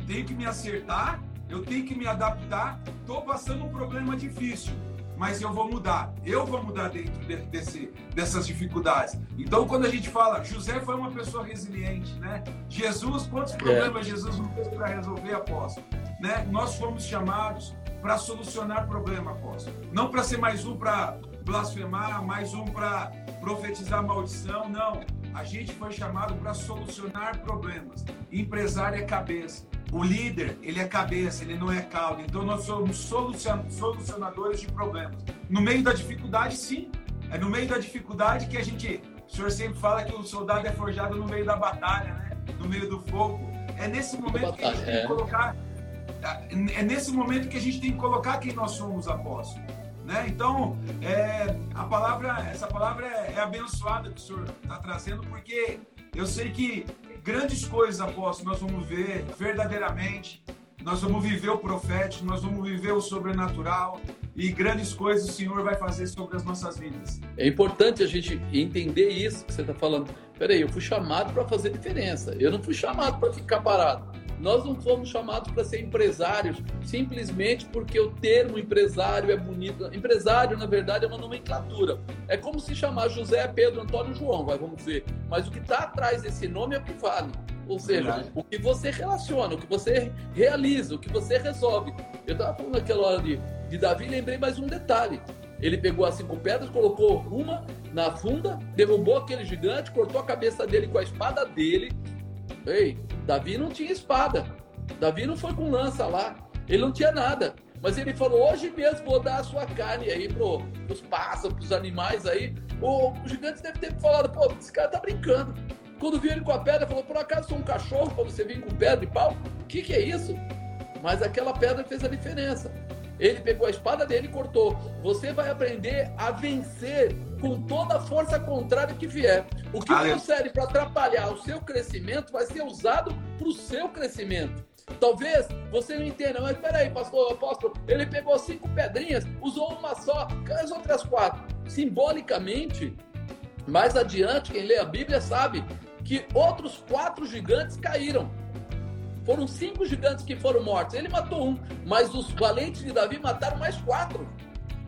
tenho que me acertar, eu tenho que me adaptar, estou passando um problema difícil, mas eu vou mudar, eu vou mudar dentro de, desse, dessas dificuldades. Então, quando a gente fala, José foi uma pessoa resiliente, né? Jesus, quantos é. problemas é. Jesus não fez para resolver, apóstolo? Né? Nós fomos chamados para solucionar problema, apóstolo. Não para ser mais um para blasfemar, mais um para profetizar maldição, não. A gente foi chamado para solucionar problemas. Empresário é cabeça. O líder, ele é cabeça, ele não é cauda. Então nós somos solucionadores de problemas. No meio da dificuldade, sim. É no meio da dificuldade que a gente. O senhor sempre fala que o soldado é forjado no meio da batalha, né? No meio do fogo. É nesse momento que a gente tem que é. colocar é nesse momento que a gente tem que colocar quem nós somos apóstolos. Né? Então, é, a palavra, essa palavra é, é abençoada que o senhor está trazendo, porque eu sei que grandes coisas, apóstolo, nós vamos ver verdadeiramente, nós vamos viver o profético, nós vamos viver o sobrenatural e grandes coisas o Senhor vai fazer sobre as nossas vidas. É importante a gente entender isso que você está falando. Peraí, eu fui chamado para fazer diferença, eu não fui chamado para ficar parado. Nós não fomos chamados para ser empresários simplesmente porque o termo empresário é bonito. Empresário, na verdade, é uma nomenclatura. É como se chamar José, Pedro, Antônio, João, vai, vamos dizer. Mas o que está atrás desse nome é o que vale. Ou seja, verdade. o que você relaciona, o que você realiza, o que você resolve. Eu estava falando naquela hora de, de Davi, lembrei mais um detalhe. Ele pegou as cinco pedras, colocou uma na funda, derrubou aquele gigante, cortou a cabeça dele com a espada dele, Ei, Davi não tinha espada. Davi não foi com lança lá. Ele não tinha nada. Mas ele falou: hoje mesmo vou dar a sua carne aí pro, pros pássaros, pros animais aí. O, o gigante deve ter falado: pô, esse cara tá brincando. Quando viu ele com a pedra, falou: por acaso sou um cachorro para você vir com pedra e pau? O que, que é isso? Mas aquela pedra fez a diferença. Ele pegou a espada dele e cortou. Você vai aprender a vencer com toda a força contrária que vier. O que não serve para atrapalhar o seu crescimento vai ser usado para o seu crescimento. Talvez você não entenda, mas peraí, pastor, apóstolo, ele pegou cinco pedrinhas, usou uma só, as outras quatro. Simbolicamente, mais adiante, quem lê a Bíblia sabe que outros quatro gigantes caíram. Foram cinco gigantes que foram mortos. Ele matou um, mas os valentes de Davi mataram mais quatro.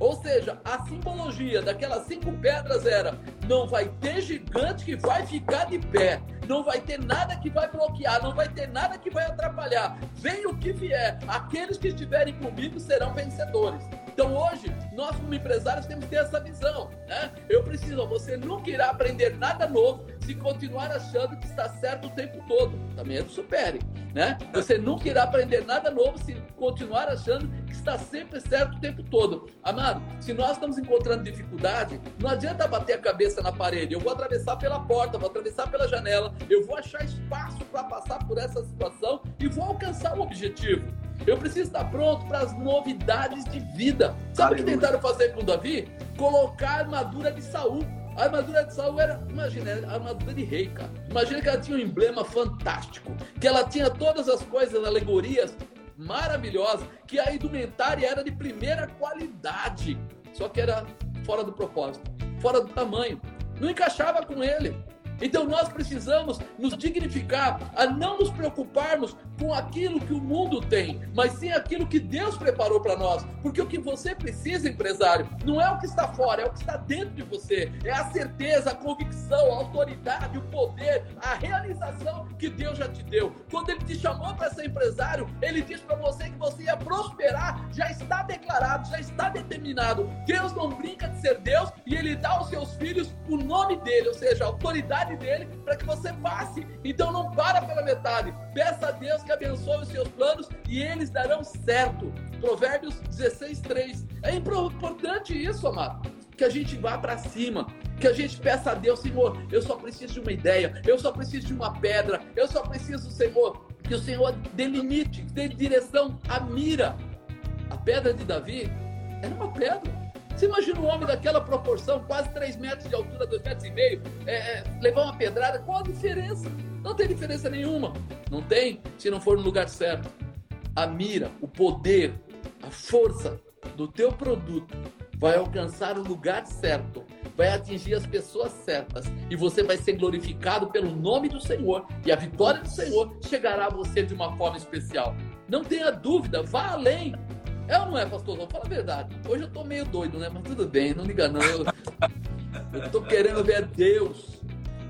Ou seja, a simbologia daquelas cinco pedras era: não vai ter gigante que vai ficar de pé, não vai ter nada que vai bloquear, não vai ter nada que vai atrapalhar. Venha o que vier, aqueles que estiverem comigo serão vencedores. Então hoje, nós como empresários temos que ter essa visão, né? Eu preciso, você nunca irá aprender nada novo se continuar achando que está certo o tempo todo. Também é do supere, né? Você nunca irá aprender nada novo se continuar achando que está sempre certo o tempo todo. Amado, se nós estamos encontrando dificuldade, não adianta bater a cabeça na parede. Eu vou atravessar pela porta, vou atravessar pela janela, eu vou achar espaço para passar por essa situação e vou alcançar o objetivo. Eu preciso estar pronto para as novidades de vida. Sabe o que tentaram fazer com Davi? Colocar a armadura de Saul. A armadura de Saul era, imagina, a armadura de rei, cara. Imagina que ela tinha um emblema fantástico, que ela tinha todas as coisas, alegorias maravilhosas, que a indumentária era de primeira qualidade, só que era fora do propósito, fora do tamanho, não encaixava com ele. Então nós precisamos nos dignificar a não nos preocuparmos com aquilo que o mundo tem, mas sim aquilo que Deus preparou para nós. Porque o que você precisa, empresário, não é o que está fora, é o que está dentro de você. É a certeza, a convicção, a autoridade, o poder, a realização que Deus já te deu. Quando Ele te chamou para ser empresário, Ele disse para você que você ia prosperar, já está declarado, já está determinado. Deus não brinca de ser Deus e Ele dá aos seus filhos o nome dele, ou seja, a autoridade vontade dele para que você passe. Então não para pela metade. Peça a Deus que abençoe os seus planos e eles darão certo. Provérbios 16, 3. É importante isso, amado. Que a gente vá para cima, que a gente peça a Deus, Senhor, eu só preciso de uma ideia, eu só preciso de uma pedra, eu só preciso, Senhor, que o Senhor delimite, dê direção, a mira. A pedra de Davi era uma pedra. Você imagina um homem daquela proporção, quase 3 metros de altura, 2 metros e meio, é, é, levar uma pedrada, qual a diferença? Não tem diferença nenhuma. Não tem se não for no lugar certo. A mira, o poder, a força do teu produto vai alcançar o lugar certo, vai atingir as pessoas certas e você vai ser glorificado pelo nome do Senhor e a vitória do Senhor chegará a você de uma forma especial. Não tenha dúvida, vá além. É ou não é, pastorzão? Fala a verdade. Hoje eu tô meio doido, né? Mas tudo bem, não liga não. Eu, eu tô querendo ver Deus.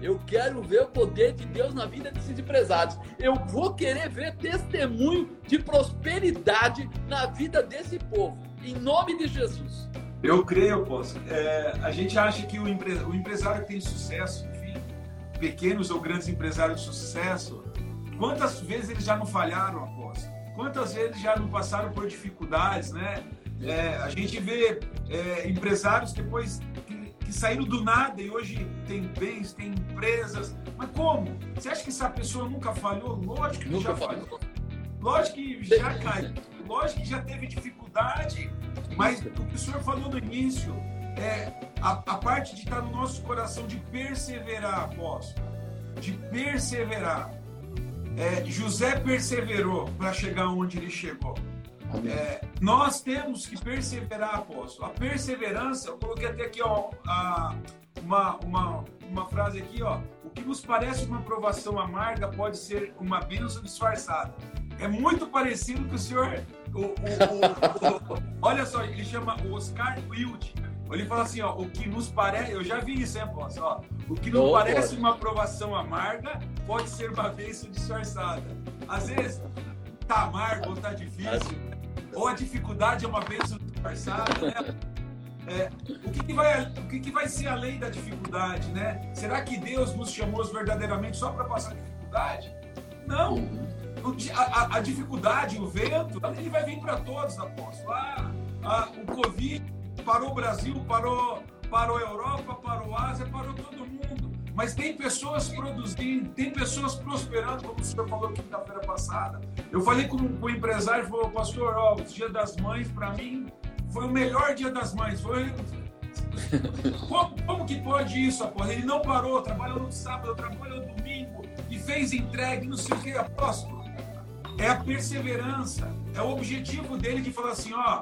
Eu quero ver o poder de Deus na vida desses empresários. Eu vou querer ver testemunho de prosperidade na vida desse povo. Em nome de Jesus. Eu creio, apóstolo. É, a gente acha que o, empre... o empresário que tem sucesso, enfim, pequenos ou grandes empresários de sucesso, quantas vezes eles já não falharam? Quantas vezes já não passaram por dificuldades, né? É, a gente vê é, empresários depois que, que, saíram do nada e hoje tem bens, tem empresas. Mas como? Você acha que essa pessoa nunca falhou? Lógico que nunca já falhou. falhou. Lógico que já caiu. Lógico que já teve dificuldade. Mas o que o senhor falou no início, é a, a parte de estar no nosso coração de perseverar, apóstolo. De perseverar. É, José perseverou para chegar onde ele chegou. É, nós temos que perseverar, apóstolo. A perseverança, eu coloquei até aqui ó, a, uma, uma, uma frase aqui, ó. O que nos parece uma provação amarga pode ser uma bênção disfarçada. É muito parecido com o senhor. O, o, o, olha só, ele chama Oscar Wilde ele fala assim, ó, o que nos parece, eu já vi isso, hein, Afonso? Ó, o que nos parece pode. uma aprovação amarga pode ser uma bênção disfarçada. Às vezes tá amargo ou tá difícil, ou a dificuldade é uma bênção disfarçada, né? É, o que, que, vai, o que, que vai ser além da dificuldade, né? Será que Deus nos chamou verdadeiramente só para passar dificuldade? Não. A, a, a, dificuldade, o vento, ele vai vir para todos, apóstolo. Ah, ah, o Covid parou o Brasil, parou, parou a Europa, parou a Ásia, parou todo mundo. Mas tem pessoas produzindo, tem pessoas prosperando, como o senhor falou quinta-feira passada. Eu falei com, com o empresário, falou, pastor, ó, o dia das mães, para mim, foi o melhor dia das mães. Foi... Como, como, que pode isso, após? Ele não parou, trabalhou no sábado, trabalhou no domingo e fez entregue, não sei o que, apóstolo. É a perseverança, é o objetivo dele de falar assim, ó,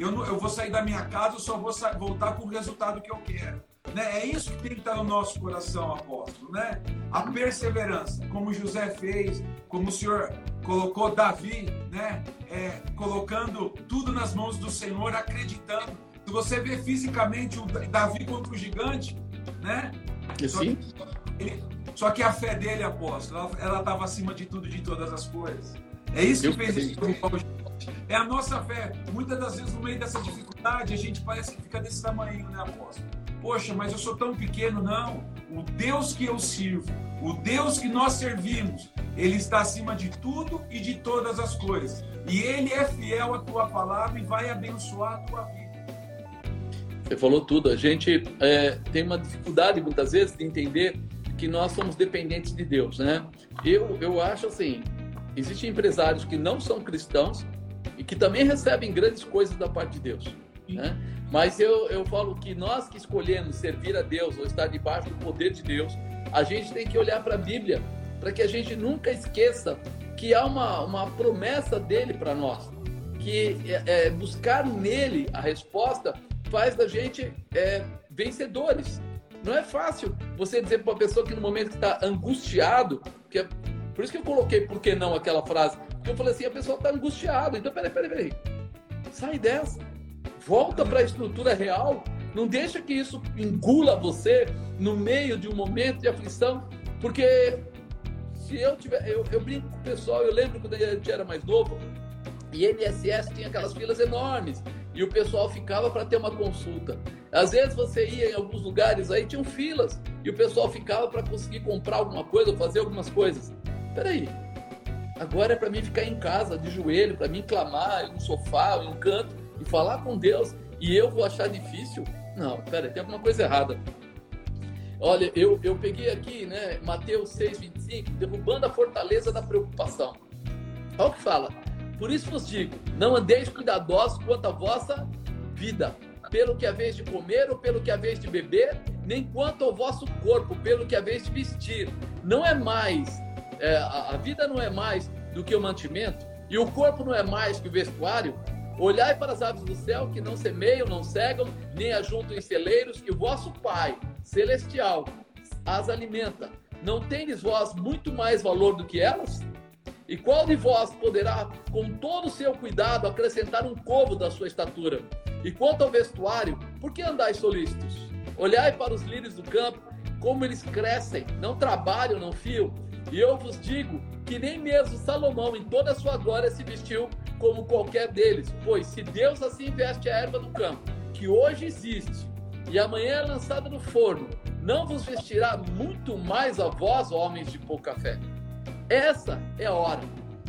eu, não, eu vou sair da minha casa, eu só vou voltar com o resultado que eu quero. Né? É isso que tem que estar no nosso coração, apóstolo. Né? A perseverança, como José fez, como o Senhor colocou Davi, né? É, colocando tudo nas mãos do Senhor, acreditando. Se você vê fisicamente o Davi contra o gigante, né? Só que, ele, só que a fé dele, apóstolo, ela estava acima de tudo, de todas as coisas. É isso que Eu fez isso É a nossa fé. Muitas das vezes, no meio dessa dificuldade, a gente parece que fica desse tamanho, né, apóstolo? Poxa, mas eu sou tão pequeno. Não. O Deus que eu sirvo, o Deus que nós servimos, ele está acima de tudo e de todas as coisas. E ele é fiel à tua palavra e vai abençoar a tua vida. Você falou tudo. A gente é, tem uma dificuldade muitas vezes de entender que nós somos dependentes de Deus, né? Eu, eu acho assim, existem empresários que não são cristãos e que também recebem grandes coisas da parte de Deus, né? Mas eu, eu falo que nós que escolhemos servir a Deus ou estar debaixo do poder de Deus, a gente tem que olhar para a Bíblia para que a gente nunca esqueça que há uma, uma promessa dele para nós, que é, é, buscar nele a resposta faz da gente é, vencedores. Não é fácil você dizer para uma pessoa que no momento que está angustiado, que é, por isso que eu coloquei por que não aquela frase, porque eu falei assim, a pessoa está angustiada, então peraí, peraí, peraí, sai dessa, volta para a estrutura real, não deixa que isso engula você no meio de um momento de aflição, porque se eu tiver, eu, eu brinco com o pessoal, eu lembro quando a gente era mais novo, e INSS tinha aquelas filas enormes e o pessoal ficava para ter uma consulta. Às vezes você ia em alguns lugares aí tinham filas e o pessoal ficava para conseguir comprar alguma coisa, fazer algumas coisas. Peraí, agora é para mim ficar em casa de joelho, para mim clamar em um sofá, em um canto e falar com Deus e eu vou achar difícil? Não, peraí, tem alguma coisa errada. Olha, eu, eu peguei aqui, né, Mateus 6,25, derrubando a fortaleza da preocupação. Olha o que fala. Por isso vos digo: não andeis cuidadosos quanto à vossa vida, pelo que haveis de comer ou pelo que haveis de beber, nem quanto ao vosso corpo, pelo que haveis de vestir. Não é mais, é, a, a vida não é mais do que o mantimento, e o corpo não é mais que o vestuário. Olhai para as aves do céu, que não semeiam, não cegam, nem ajuntam em celeiros, que o vosso Pai celestial as alimenta. Não tendes vós muito mais valor do que elas? E qual de vós poderá, com todo o seu cuidado, acrescentar um covo da sua estatura? E quanto ao vestuário, por que andais solícitos? Olhai para os lírios do campo, como eles crescem, não trabalham, não fiam. E eu vos digo que nem mesmo Salomão, em toda a sua glória, se vestiu como qualquer deles. Pois se Deus assim veste a erva do campo, que hoje existe e amanhã é lançada no forno, não vos vestirá muito mais a vós, homens de pouca fé? Essa é a hora.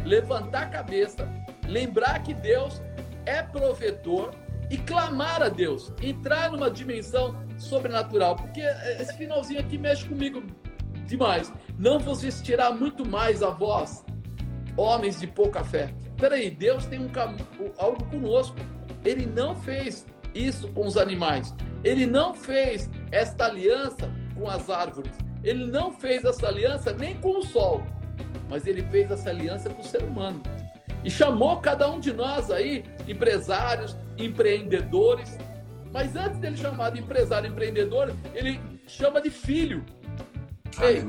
Levantar a cabeça, lembrar que Deus é provedor e clamar a Deus, entrar numa dimensão sobrenatural, porque esse finalzinho aqui mexe comigo demais. Não vos vestirá muito mais a vós, homens de pouca fé. Peraí, Deus tem um, algo conosco. Ele não fez isso com os animais. Ele não fez esta aliança com as árvores. Ele não fez essa aliança nem com o sol, mas ele fez essa aliança com o ser humano. E chamou cada um de nós aí, empresários, empreendedores. Mas antes dele chamar de empresário, empreendedor, ele chama de filho. Ei,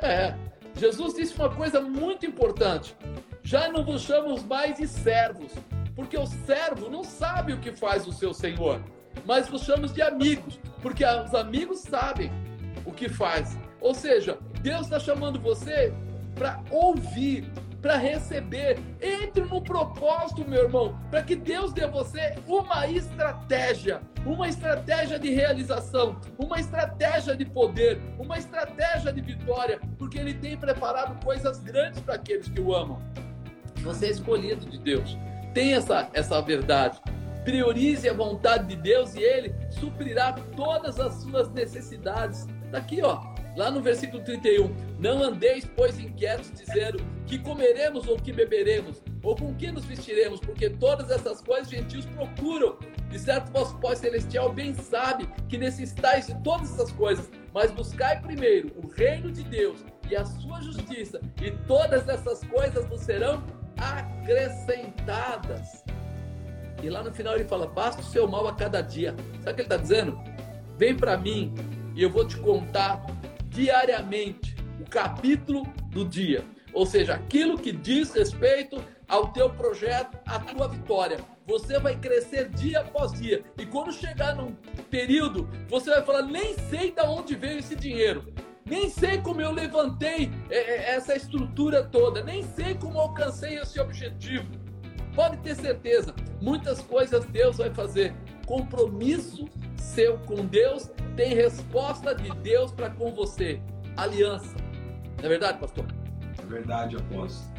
é, Jesus disse uma coisa muito importante. Já não vos chamamos mais de servos, porque o servo não sabe o que faz o seu senhor mas nos chamamos de amigos, porque os amigos sabem o que faz. Ou seja, Deus está chamando você para ouvir, para receber. Entre no propósito, meu irmão, para que Deus dê a você uma estratégia, uma estratégia de realização, uma estratégia de poder, uma estratégia de vitória, porque Ele tem preparado coisas grandes para aqueles que o amam. Você é escolhido de Deus. Tem essa, essa verdade. Priorize a vontade de Deus e Ele suprirá todas as suas necessidades. Está aqui, ó, lá no versículo 31. Não andeis, pois, inquietos, dizendo que comeremos ou que beberemos, ou com que nos vestiremos, porque todas essas coisas gentios procuram. De certo, vosso Pai Celestial bem sabe que necessitais de todas essas coisas, mas buscai primeiro o reino de Deus e a sua justiça, e todas essas coisas vos serão acrescentadas. E lá no final ele fala: basta o seu mal a cada dia. Sabe o que ele está dizendo? Vem para mim e eu vou te contar diariamente o capítulo do dia. Ou seja, aquilo que diz respeito ao teu projeto, à tua vitória. Você vai crescer dia após dia. E quando chegar num período, você vai falar: nem sei de onde veio esse dinheiro. Nem sei como eu levantei é, é, essa estrutura toda. Nem sei como alcancei esse objetivo. Pode ter certeza, muitas coisas Deus vai fazer. Compromisso seu com Deus tem resposta de Deus para com você. Aliança. Não é verdade, pastor? É verdade, apóstolo.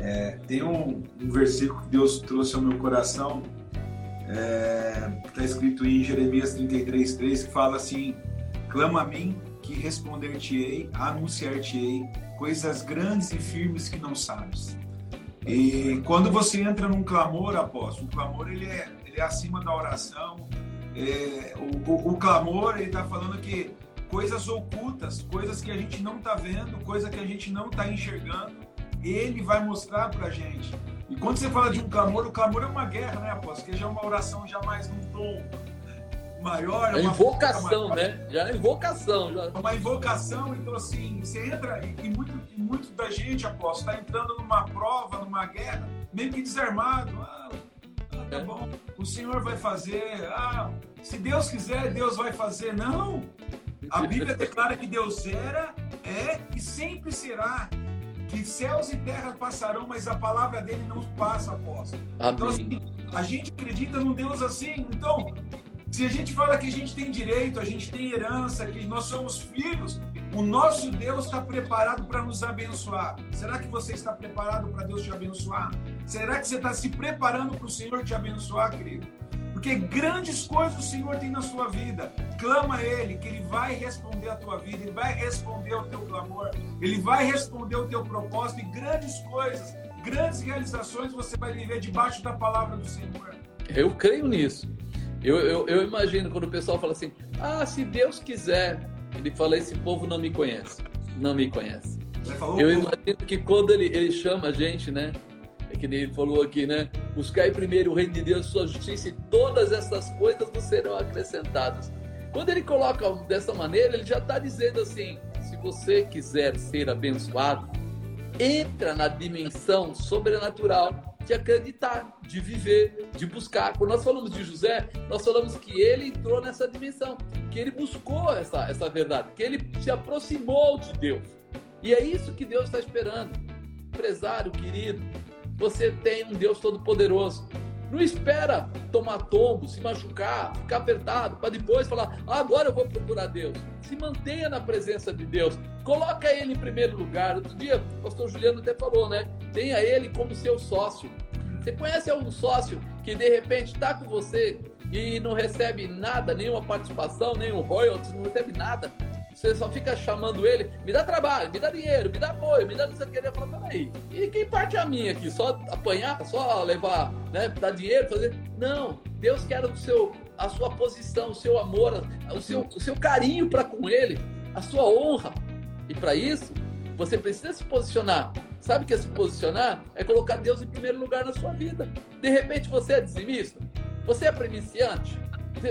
É, tem um, um, versículo que Deus trouxe ao meu coração, é, que está escrito em Jeremias 33, 3, que fala assim: Clama a mim, que responder-te-ei, anunciar-te-ei coisas grandes e firmes que não sabes. E quando você entra num clamor, apóstolo, o clamor ele é, ele é acima da oração. É, o, o, o clamor, ele está falando que coisas ocultas, coisas que a gente não está vendo, coisas que a gente não está enxergando, ele vai mostrar para a gente. E quando você fala de um clamor, o clamor é uma guerra, né, apóstolo? Que já é uma oração jamais num tom maior. É uma invocação, né? Já é invocação. Já. Uma invocação, então assim, você entra, e muito, e muito da gente, apóstolo, está entrando numa prova, numa guerra, meio que desarmado. Ah, ah tá bom, o Senhor vai fazer. Ah, se Deus quiser, Deus vai fazer. Não! A Bíblia declara que Deus era, é e sempre será que céus e terra passarão, mas a palavra dele não passa, apóstolo. Então, assim, a gente acredita num Deus assim. Então, se a gente fala que a gente tem direito, a gente tem herança, que nós somos filhos, o nosso Deus está preparado para nos abençoar. Será que você está preparado para Deus te abençoar? Será que você está se preparando para o Senhor te abençoar, querido? Porque grandes coisas o Senhor tem na sua vida. Clama a Ele, que Ele vai responder a tua vida, Ele vai responder ao teu clamor, Ele vai responder o teu propósito e grandes coisas, grandes realizações você vai viver debaixo da palavra do Senhor. Eu creio nisso. Eu, eu, eu imagino quando o pessoal fala assim: ah, se Deus quiser. Ele fala: esse povo não me conhece. Não me conhece. Eu imagino que quando ele, ele chama a gente, né? É que ele falou aqui, né? Buscai primeiro o reino de Deus, sua justiça, e todas essas coisas vos serão acrescentadas. Quando ele coloca dessa maneira, ele já está dizendo assim: se você quiser ser abençoado, entra na dimensão sobrenatural de acreditar, de viver, de buscar. Quando nós falamos de José, nós falamos que ele entrou nessa dimensão, que ele buscou essa, essa verdade, que ele se aproximou de Deus. E é isso que Deus está esperando. Empresário querido, você tem um Deus todo-poderoso. Não espera tomar tombo, se machucar, ficar apertado, para depois falar, ah, agora eu vou procurar Deus. Se mantenha na presença de Deus. Coloca Ele em primeiro lugar. Outro dia, o pastor Juliano até falou, né? Tenha Ele como seu sócio. Você conhece algum sócio que de repente está com você e não recebe nada, nenhuma participação, nenhum royalties, não recebe nada? Você só fica chamando ele, me dá trabalho, me dá dinheiro, me dá apoio, me dá não sei o que. Ele fala, peraí, e quem parte é a minha aqui? Só apanhar, só levar, né, dar dinheiro, fazer. Não, Deus quer o seu, a sua posição, o seu amor, o seu, o seu carinho para com ele, a sua honra. E para isso, você precisa se posicionar. Sabe que é se posicionar? É colocar Deus em primeiro lugar na sua vida. De repente você é dizimista? Você é primiciante?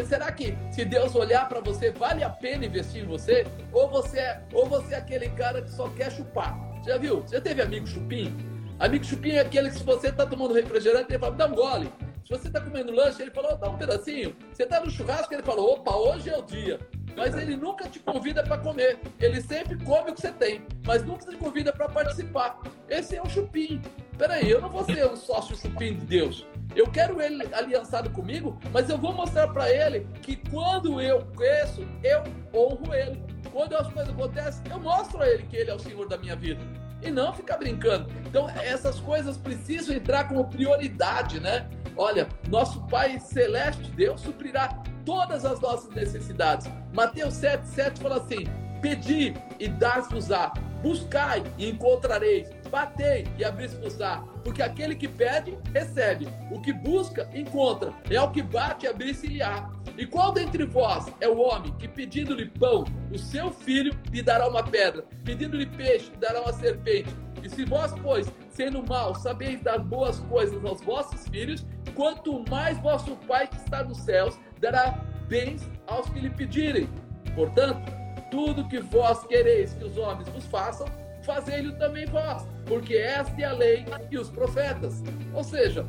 Será que se Deus olhar para você, vale a pena investir em você? Ou você é, ou você é aquele cara que só quer chupar? Já viu? Já teve amigo chupim? Amigo chupim é aquele que se você está tomando refrigerante, ele fala, dá um gole. Se você está comendo lanche, ele falou, dá um pedacinho. Você está no churrasco, ele falou, opa, hoje é o dia. Mas ele nunca te convida para comer. Ele sempre come o que você tem, mas nunca te convida para participar. Esse é o chupim. Peraí, eu não vou ser um sócio chupim de Deus. Eu quero ele aliançado comigo, mas eu vou mostrar para ele que quando eu cresço, eu honro ele. Quando as coisas acontecem, eu mostro a ele que ele é o Senhor da minha vida. E não ficar brincando. Então, essas coisas precisam entrar como prioridade, né? Olha, nosso Pai Celeste, Deus suprirá todas as nossas necessidades. Mateus 7, 7 fala assim: Pedi e dar-vos-á, buscai e encontrareis batei e abri-se-vos-á, porque aquele que pede, recebe, o que busca, encontra, é o que bate e abrir-se-lhe-á. E qual dentre vós é o homem que, pedindo-lhe pão, o seu filho lhe dará uma pedra, pedindo-lhe peixe, lhe dará uma serpente? E se vós, pois, sendo mal, sabeis dar boas coisas aos vossos filhos, quanto mais vosso Pai que está nos céus dará bens aos que lhe pedirem. Portanto, tudo que vós quereis que os homens vos façam, fazei-lo também vós, porque esta é a lei e os profetas. Ou seja,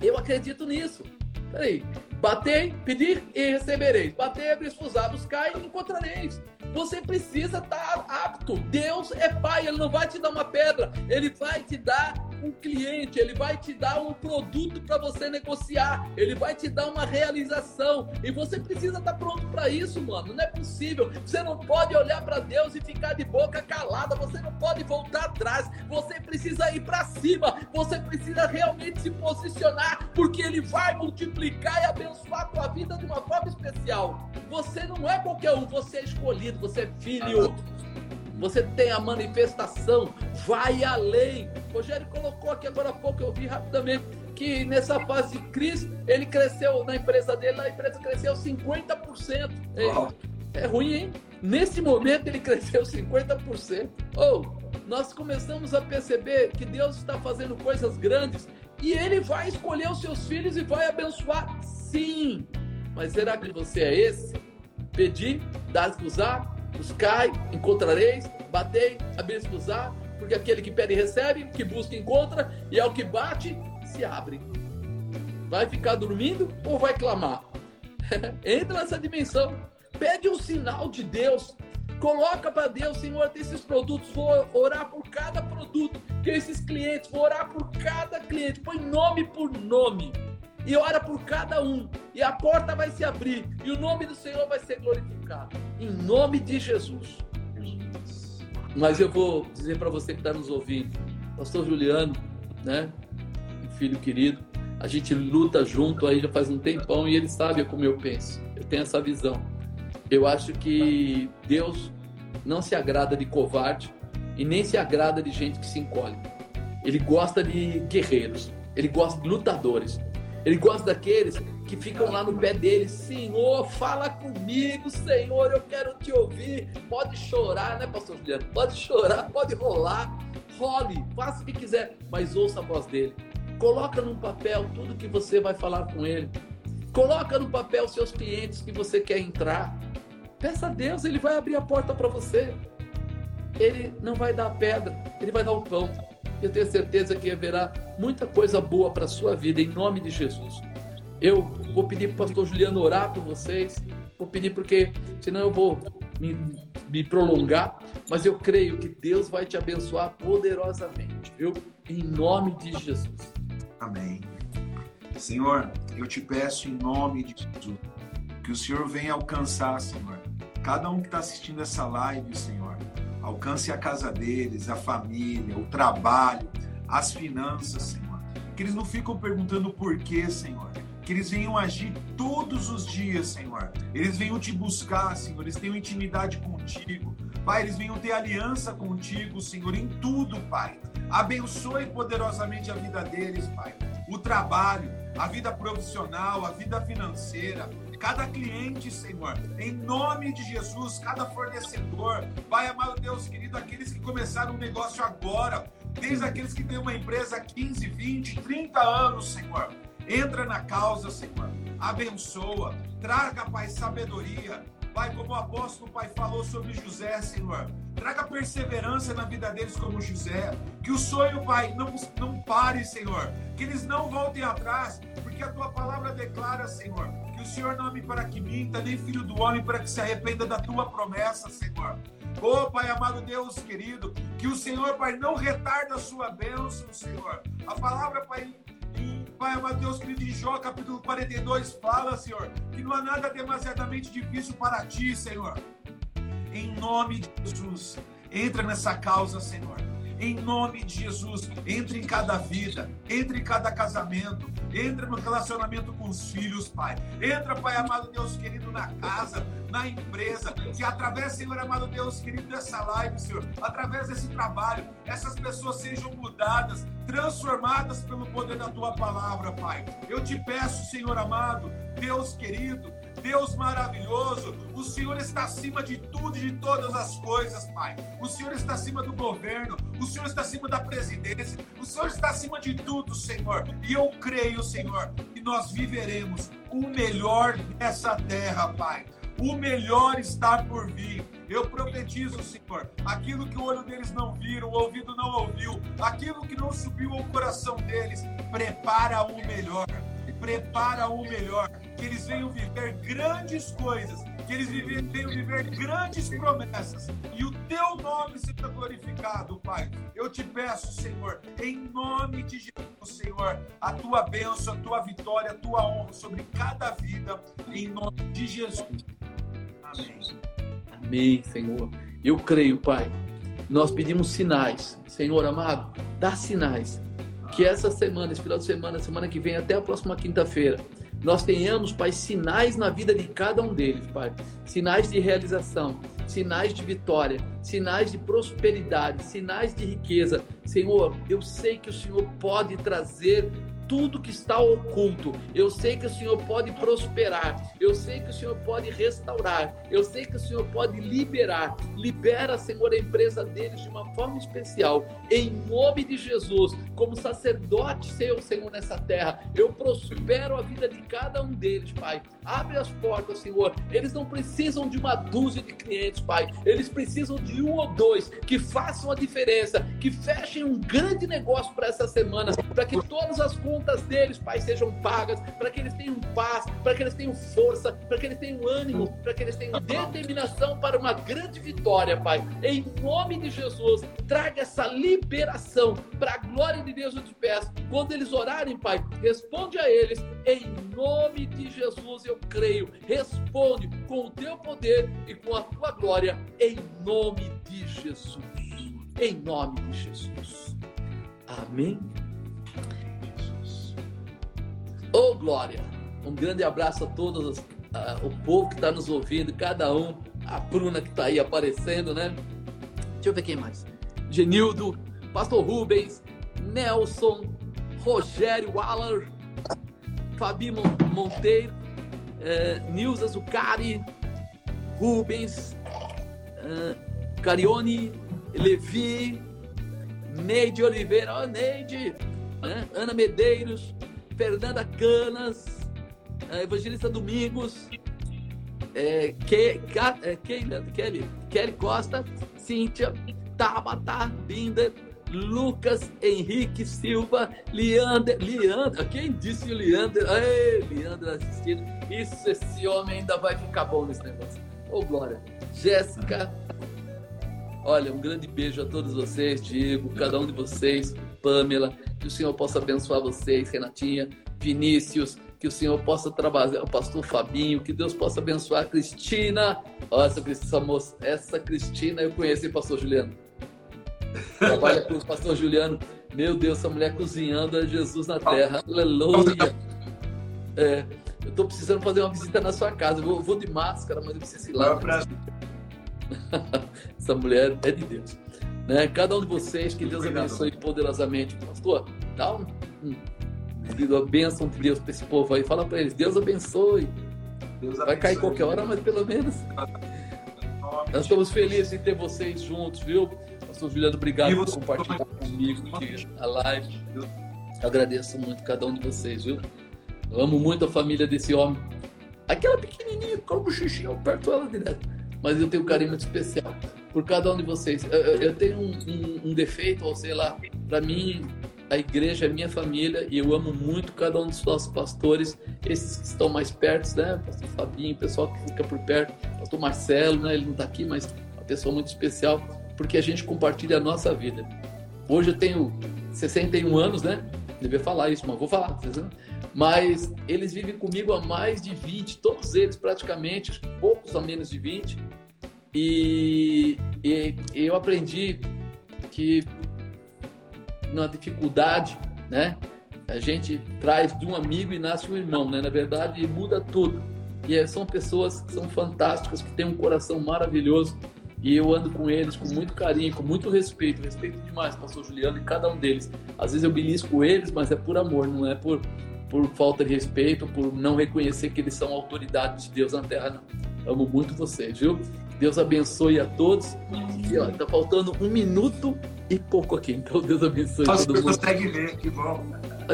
eu acredito nisso. Peraí, batei, pedir e recebereis. Batei, abris, fusar, buscar e encontrareis. Você precisa estar apto. Deus é pai, ele não vai te dar uma pedra, ele vai te dar um cliente, ele vai te dar um produto para você negociar, ele vai te dar uma realização e você precisa estar pronto para isso, mano. Não é possível. Você não pode olhar para Deus e ficar de boca calada, você não pode voltar atrás. Você precisa ir para cima, você precisa realmente se posicionar, porque ele vai multiplicar e abençoar a tua vida de uma forma especial. Você não é qualquer um, você é escolhido, você é filho você tem a manifestação, vai além. O Rogério colocou aqui agora há pouco, eu vi rapidamente, que nessa fase de crise, ele cresceu na empresa dele, a empresa cresceu 50%. É, é ruim, hein? Nesse momento ele *laughs* cresceu 50%. Ou oh, nós começamos a perceber que Deus está fazendo coisas grandes e ele vai escolher os seus filhos e vai abençoar, sim. Mas será que você é esse? Pedir, dar-vos-á, Buscai, encontrareis, batei, abrir-se-vos-á, porque aquele que pede recebe, que busca encontra, e ao que bate, se abre. Vai ficar dormindo ou vai clamar? *laughs* Entra nessa dimensão. Pede um sinal de Deus. Coloca para Deus, Senhor, desses produtos, vou orar por cada produto, que esses clientes, vou orar por cada cliente, põe nome por nome e ora por cada um, e a porta vai se abrir, e o nome do Senhor vai ser glorificado, em nome de Jesus. Mas eu vou dizer para você que está nos ouvindo, Pastor Juliano, né, um filho querido, a gente luta junto aí já faz um tempão e ele sabe como eu penso. Eu tenho essa visão. Eu acho que Deus não se agrada de covarde e nem se agrada de gente que se encolhe. Ele gosta de guerreiros, ele gosta de lutadores. Ele gosta daqueles que ficam lá no pé dele. Senhor, fala comigo, Senhor, eu quero te ouvir. Pode chorar, né, pastor Juliano? Pode chorar, pode rolar. Role, faça o que quiser, mas ouça a voz dele. Coloca num papel tudo que você vai falar com ele. Coloca no papel seus clientes que você quer entrar. Peça a Deus, ele vai abrir a porta para você. Ele não vai dar a pedra, ele vai dar o pão eu tenho certeza que haverá muita coisa boa para a sua vida, em nome de Jesus. Eu vou pedir para o pastor Juliano orar por vocês, vou pedir porque senão eu vou me, me prolongar, mas eu creio que Deus vai te abençoar poderosamente, viu? Em nome de Jesus. Amém. Senhor, eu te peço em nome de Jesus que o Senhor venha alcançar, Senhor, cada um que está assistindo essa live, Senhor alcance a casa deles, a família, o trabalho, as finanças, Senhor. Que eles não ficam perguntando por quê, Senhor. Que eles venham agir todos os dias, Senhor. Eles venham te buscar, Senhor. Eles tenham intimidade contigo. Pai, eles venham ter aliança contigo, Senhor, em tudo, Pai. Abençoe poderosamente a vida deles, Pai. O trabalho, a vida profissional, a vida financeira, cada cliente, Senhor, em nome de Jesus, cada fornecedor, Pai amado Deus querido, aqueles que começaram um negócio agora, desde aqueles que têm uma empresa há 15, 20, 30 anos, Senhor, entra na causa, Senhor, abençoa, traga, Pai, sabedoria, Pai, como o apóstolo Pai falou sobre José, Senhor, traga perseverança na vida deles como José. Que o sonho, Pai, não, não pare, Senhor. Que eles não voltem atrás, porque a tua palavra declara, Senhor, que o Senhor não me para que minta, nem filho do homem para que se arrependa da tua promessa, Senhor. Oh, Pai amado Deus querido, que o Senhor, Pai, não retarda a sua bênção, Senhor. A palavra, Pai, Pai amado Deus querido, em Jó, capítulo 42, fala, Senhor, que não há nada demasiadamente difícil para ti, Senhor. Em nome de Jesus, entra nessa causa, Senhor em nome de Jesus. Entre em cada vida, entre em cada casamento, entra no relacionamento com os filhos, Pai. Entra, Pai amado Deus querido, na casa, na empresa, que através, Senhor amado Deus querido, dessa live, Senhor, através desse trabalho, essas pessoas sejam mudadas, transformadas pelo poder da tua palavra, Pai. Eu te peço, Senhor amado, Deus querido, Deus maravilhoso, o Senhor está acima de tudo e de todas as coisas, Pai. O Senhor está acima do governo, o Senhor está acima da presidência, o Senhor está acima de tudo, Senhor. E eu creio, Senhor, que nós viveremos o melhor dessa terra, Pai. O melhor está por vir. Eu profetizo, Senhor, aquilo que o olho deles não viram, o ouvido não ouviu, aquilo que não subiu ao coração deles, prepara o melhor. Prepara o melhor, que eles venham viver grandes coisas, que eles venham viver grandes promessas e o teu nome seja glorificado, Pai. Eu te peço, Senhor, em nome de Jesus, Senhor, a tua bênção, a tua vitória, a tua honra sobre cada vida, em nome de Jesus. Amém. Amém, Senhor. Eu creio, Pai. Nós pedimos sinais. Senhor amado, dá sinais. Que essa semana, esse final de semana, semana que vem, até a próxima quinta-feira, nós tenhamos, Pai, sinais na vida de cada um deles, Pai. Sinais de realização, sinais de vitória, sinais de prosperidade, sinais de riqueza. Senhor, eu sei que o Senhor pode trazer tudo que está oculto. Eu sei que o Senhor pode prosperar. Eu sei que o Senhor pode restaurar. Eu sei que o Senhor pode liberar. Libera, Senhor, a empresa deles de uma forma especial. Em nome de Jesus, como sacerdote seu, Senhor, nessa terra, eu prospero a vida de cada um deles, Pai. Abre as portas, Senhor. Eles não precisam de uma dúzia de clientes, Pai. Eles precisam de um ou dois que façam a diferença, que fechem um grande negócio para essa semana, para que todas as contas deles, Pai, sejam pagas, para que eles tenham paz, para que eles tenham força, para que eles tenham ânimo, para que eles tenham determinação para uma grande vitória, Pai. Em nome de Jesus, traga essa liberação para a glória de Deus, eu te peço. Quando eles orarem, Pai, responde a eles, em nome de Jesus, eu creio. Responde com o teu poder e com a tua glória, em nome de Jesus. Em nome de Jesus. Amém. Oh, glória! Um grande abraço a todos, uh, o povo que está nos ouvindo, cada um, a Bruna que está aí aparecendo, né? Deixa eu ver quem mais. Genildo, Pastor Rubens, Nelson, Rogério Waller, Fabi Monteiro, eh, Nilza Zucari, Rubens, eh, Carione, Levi, Neide Oliveira, oh, Neide, né? Ana Medeiros, Fernanda Canas, Evangelista Domingos, é, Ke, Ka, é, Kelly, Kelly Costa, Cíntia, Tabata, Binder, Lucas Henrique Silva, Leander, Leander, quem disse Leander? Ei, assistindo. Isso, esse homem ainda vai ficar bom nesse negócio. Ô, Glória. Jéssica, olha, um grande beijo a todos vocês, Diego, cada um de vocês, Pamela. Que o Senhor possa abençoar vocês, Renatinha, Vinícius, que o Senhor possa trabalhar, o pastor Fabinho, que Deus possa abençoar a Cristina. Olha, essa, essa moça, essa Cristina eu conheço, hein, pastor Juliano? Trabalha com o pastor Juliano. Meu Deus, essa mulher cozinhando é Jesus na terra. Aleluia. É, eu estou precisando fazer uma visita na sua casa. Eu vou, vou de máscara, mas eu preciso ir lá. *laughs* essa mulher é de Deus. Né? Cada um de vocês, que Deus abençoe poderosamente. Pastor, dá um, um a bênção de Deus para esse povo aí. Fala para eles, Deus abençoe. Deus Vai cair qualquer hora, mas pelo menos. Nós estamos felizes em ter vocês juntos, viu? Pastor Juliano, obrigado por compartilhar comigo a live. Eu agradeço muito cada um de vocês, viu? Eu amo muito a família desse homem. Aquela pequenininha, como xixi, eu perto ela direto. Mas eu tenho um carinho muito especial por cada um de vocês. Eu, eu tenho um, um, um, defeito, ou sei lá, para mim a igreja é minha família e eu amo muito cada um dos nossos pastores, esses que estão mais perto, né? Pastor Fabinho, o pessoal que fica por perto, Pastor Marcelo, né? Ele não está aqui, mas uma pessoa muito especial, porque a gente compartilha a nossa vida. Hoje eu tenho 61 anos, né? Devia falar isso, mas vou falar. Mas eles vivem comigo há mais de 20, todos eles praticamente, poucos a menos de 20 e, e, eu aprendi que na dificuldade, né? A gente traz de um amigo e nasce um irmão, né? Na verdade, muda tudo. E é, são pessoas que são fantásticas, que têm um coração maravilhoso. E eu ando com eles com muito carinho, com muito respeito. Respeito demais, pastor Juliano, e cada um deles. Às vezes eu belisco eles, mas é por amor, não é por, por falta de respeito, por não reconhecer que eles são autoridades de Deus na terra, não. Amo muito vocês, viu? Deus abençoe a todos. E ó, tá faltando um minuto e pouco aqui. Então Deus abençoe Só todo mundo. consegue ver, que bom.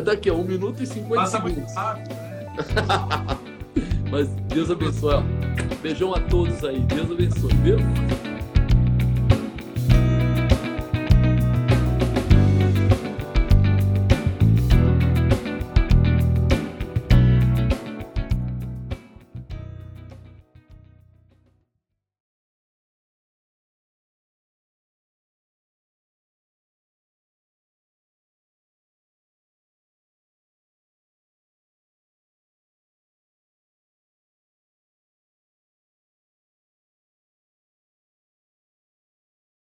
Daqui, ó, um minuto e cinquenta segundos. Rápido, né? *laughs* Mas Deus abençoe. Ó. Beijão a todos aí. Deus abençoe, viu?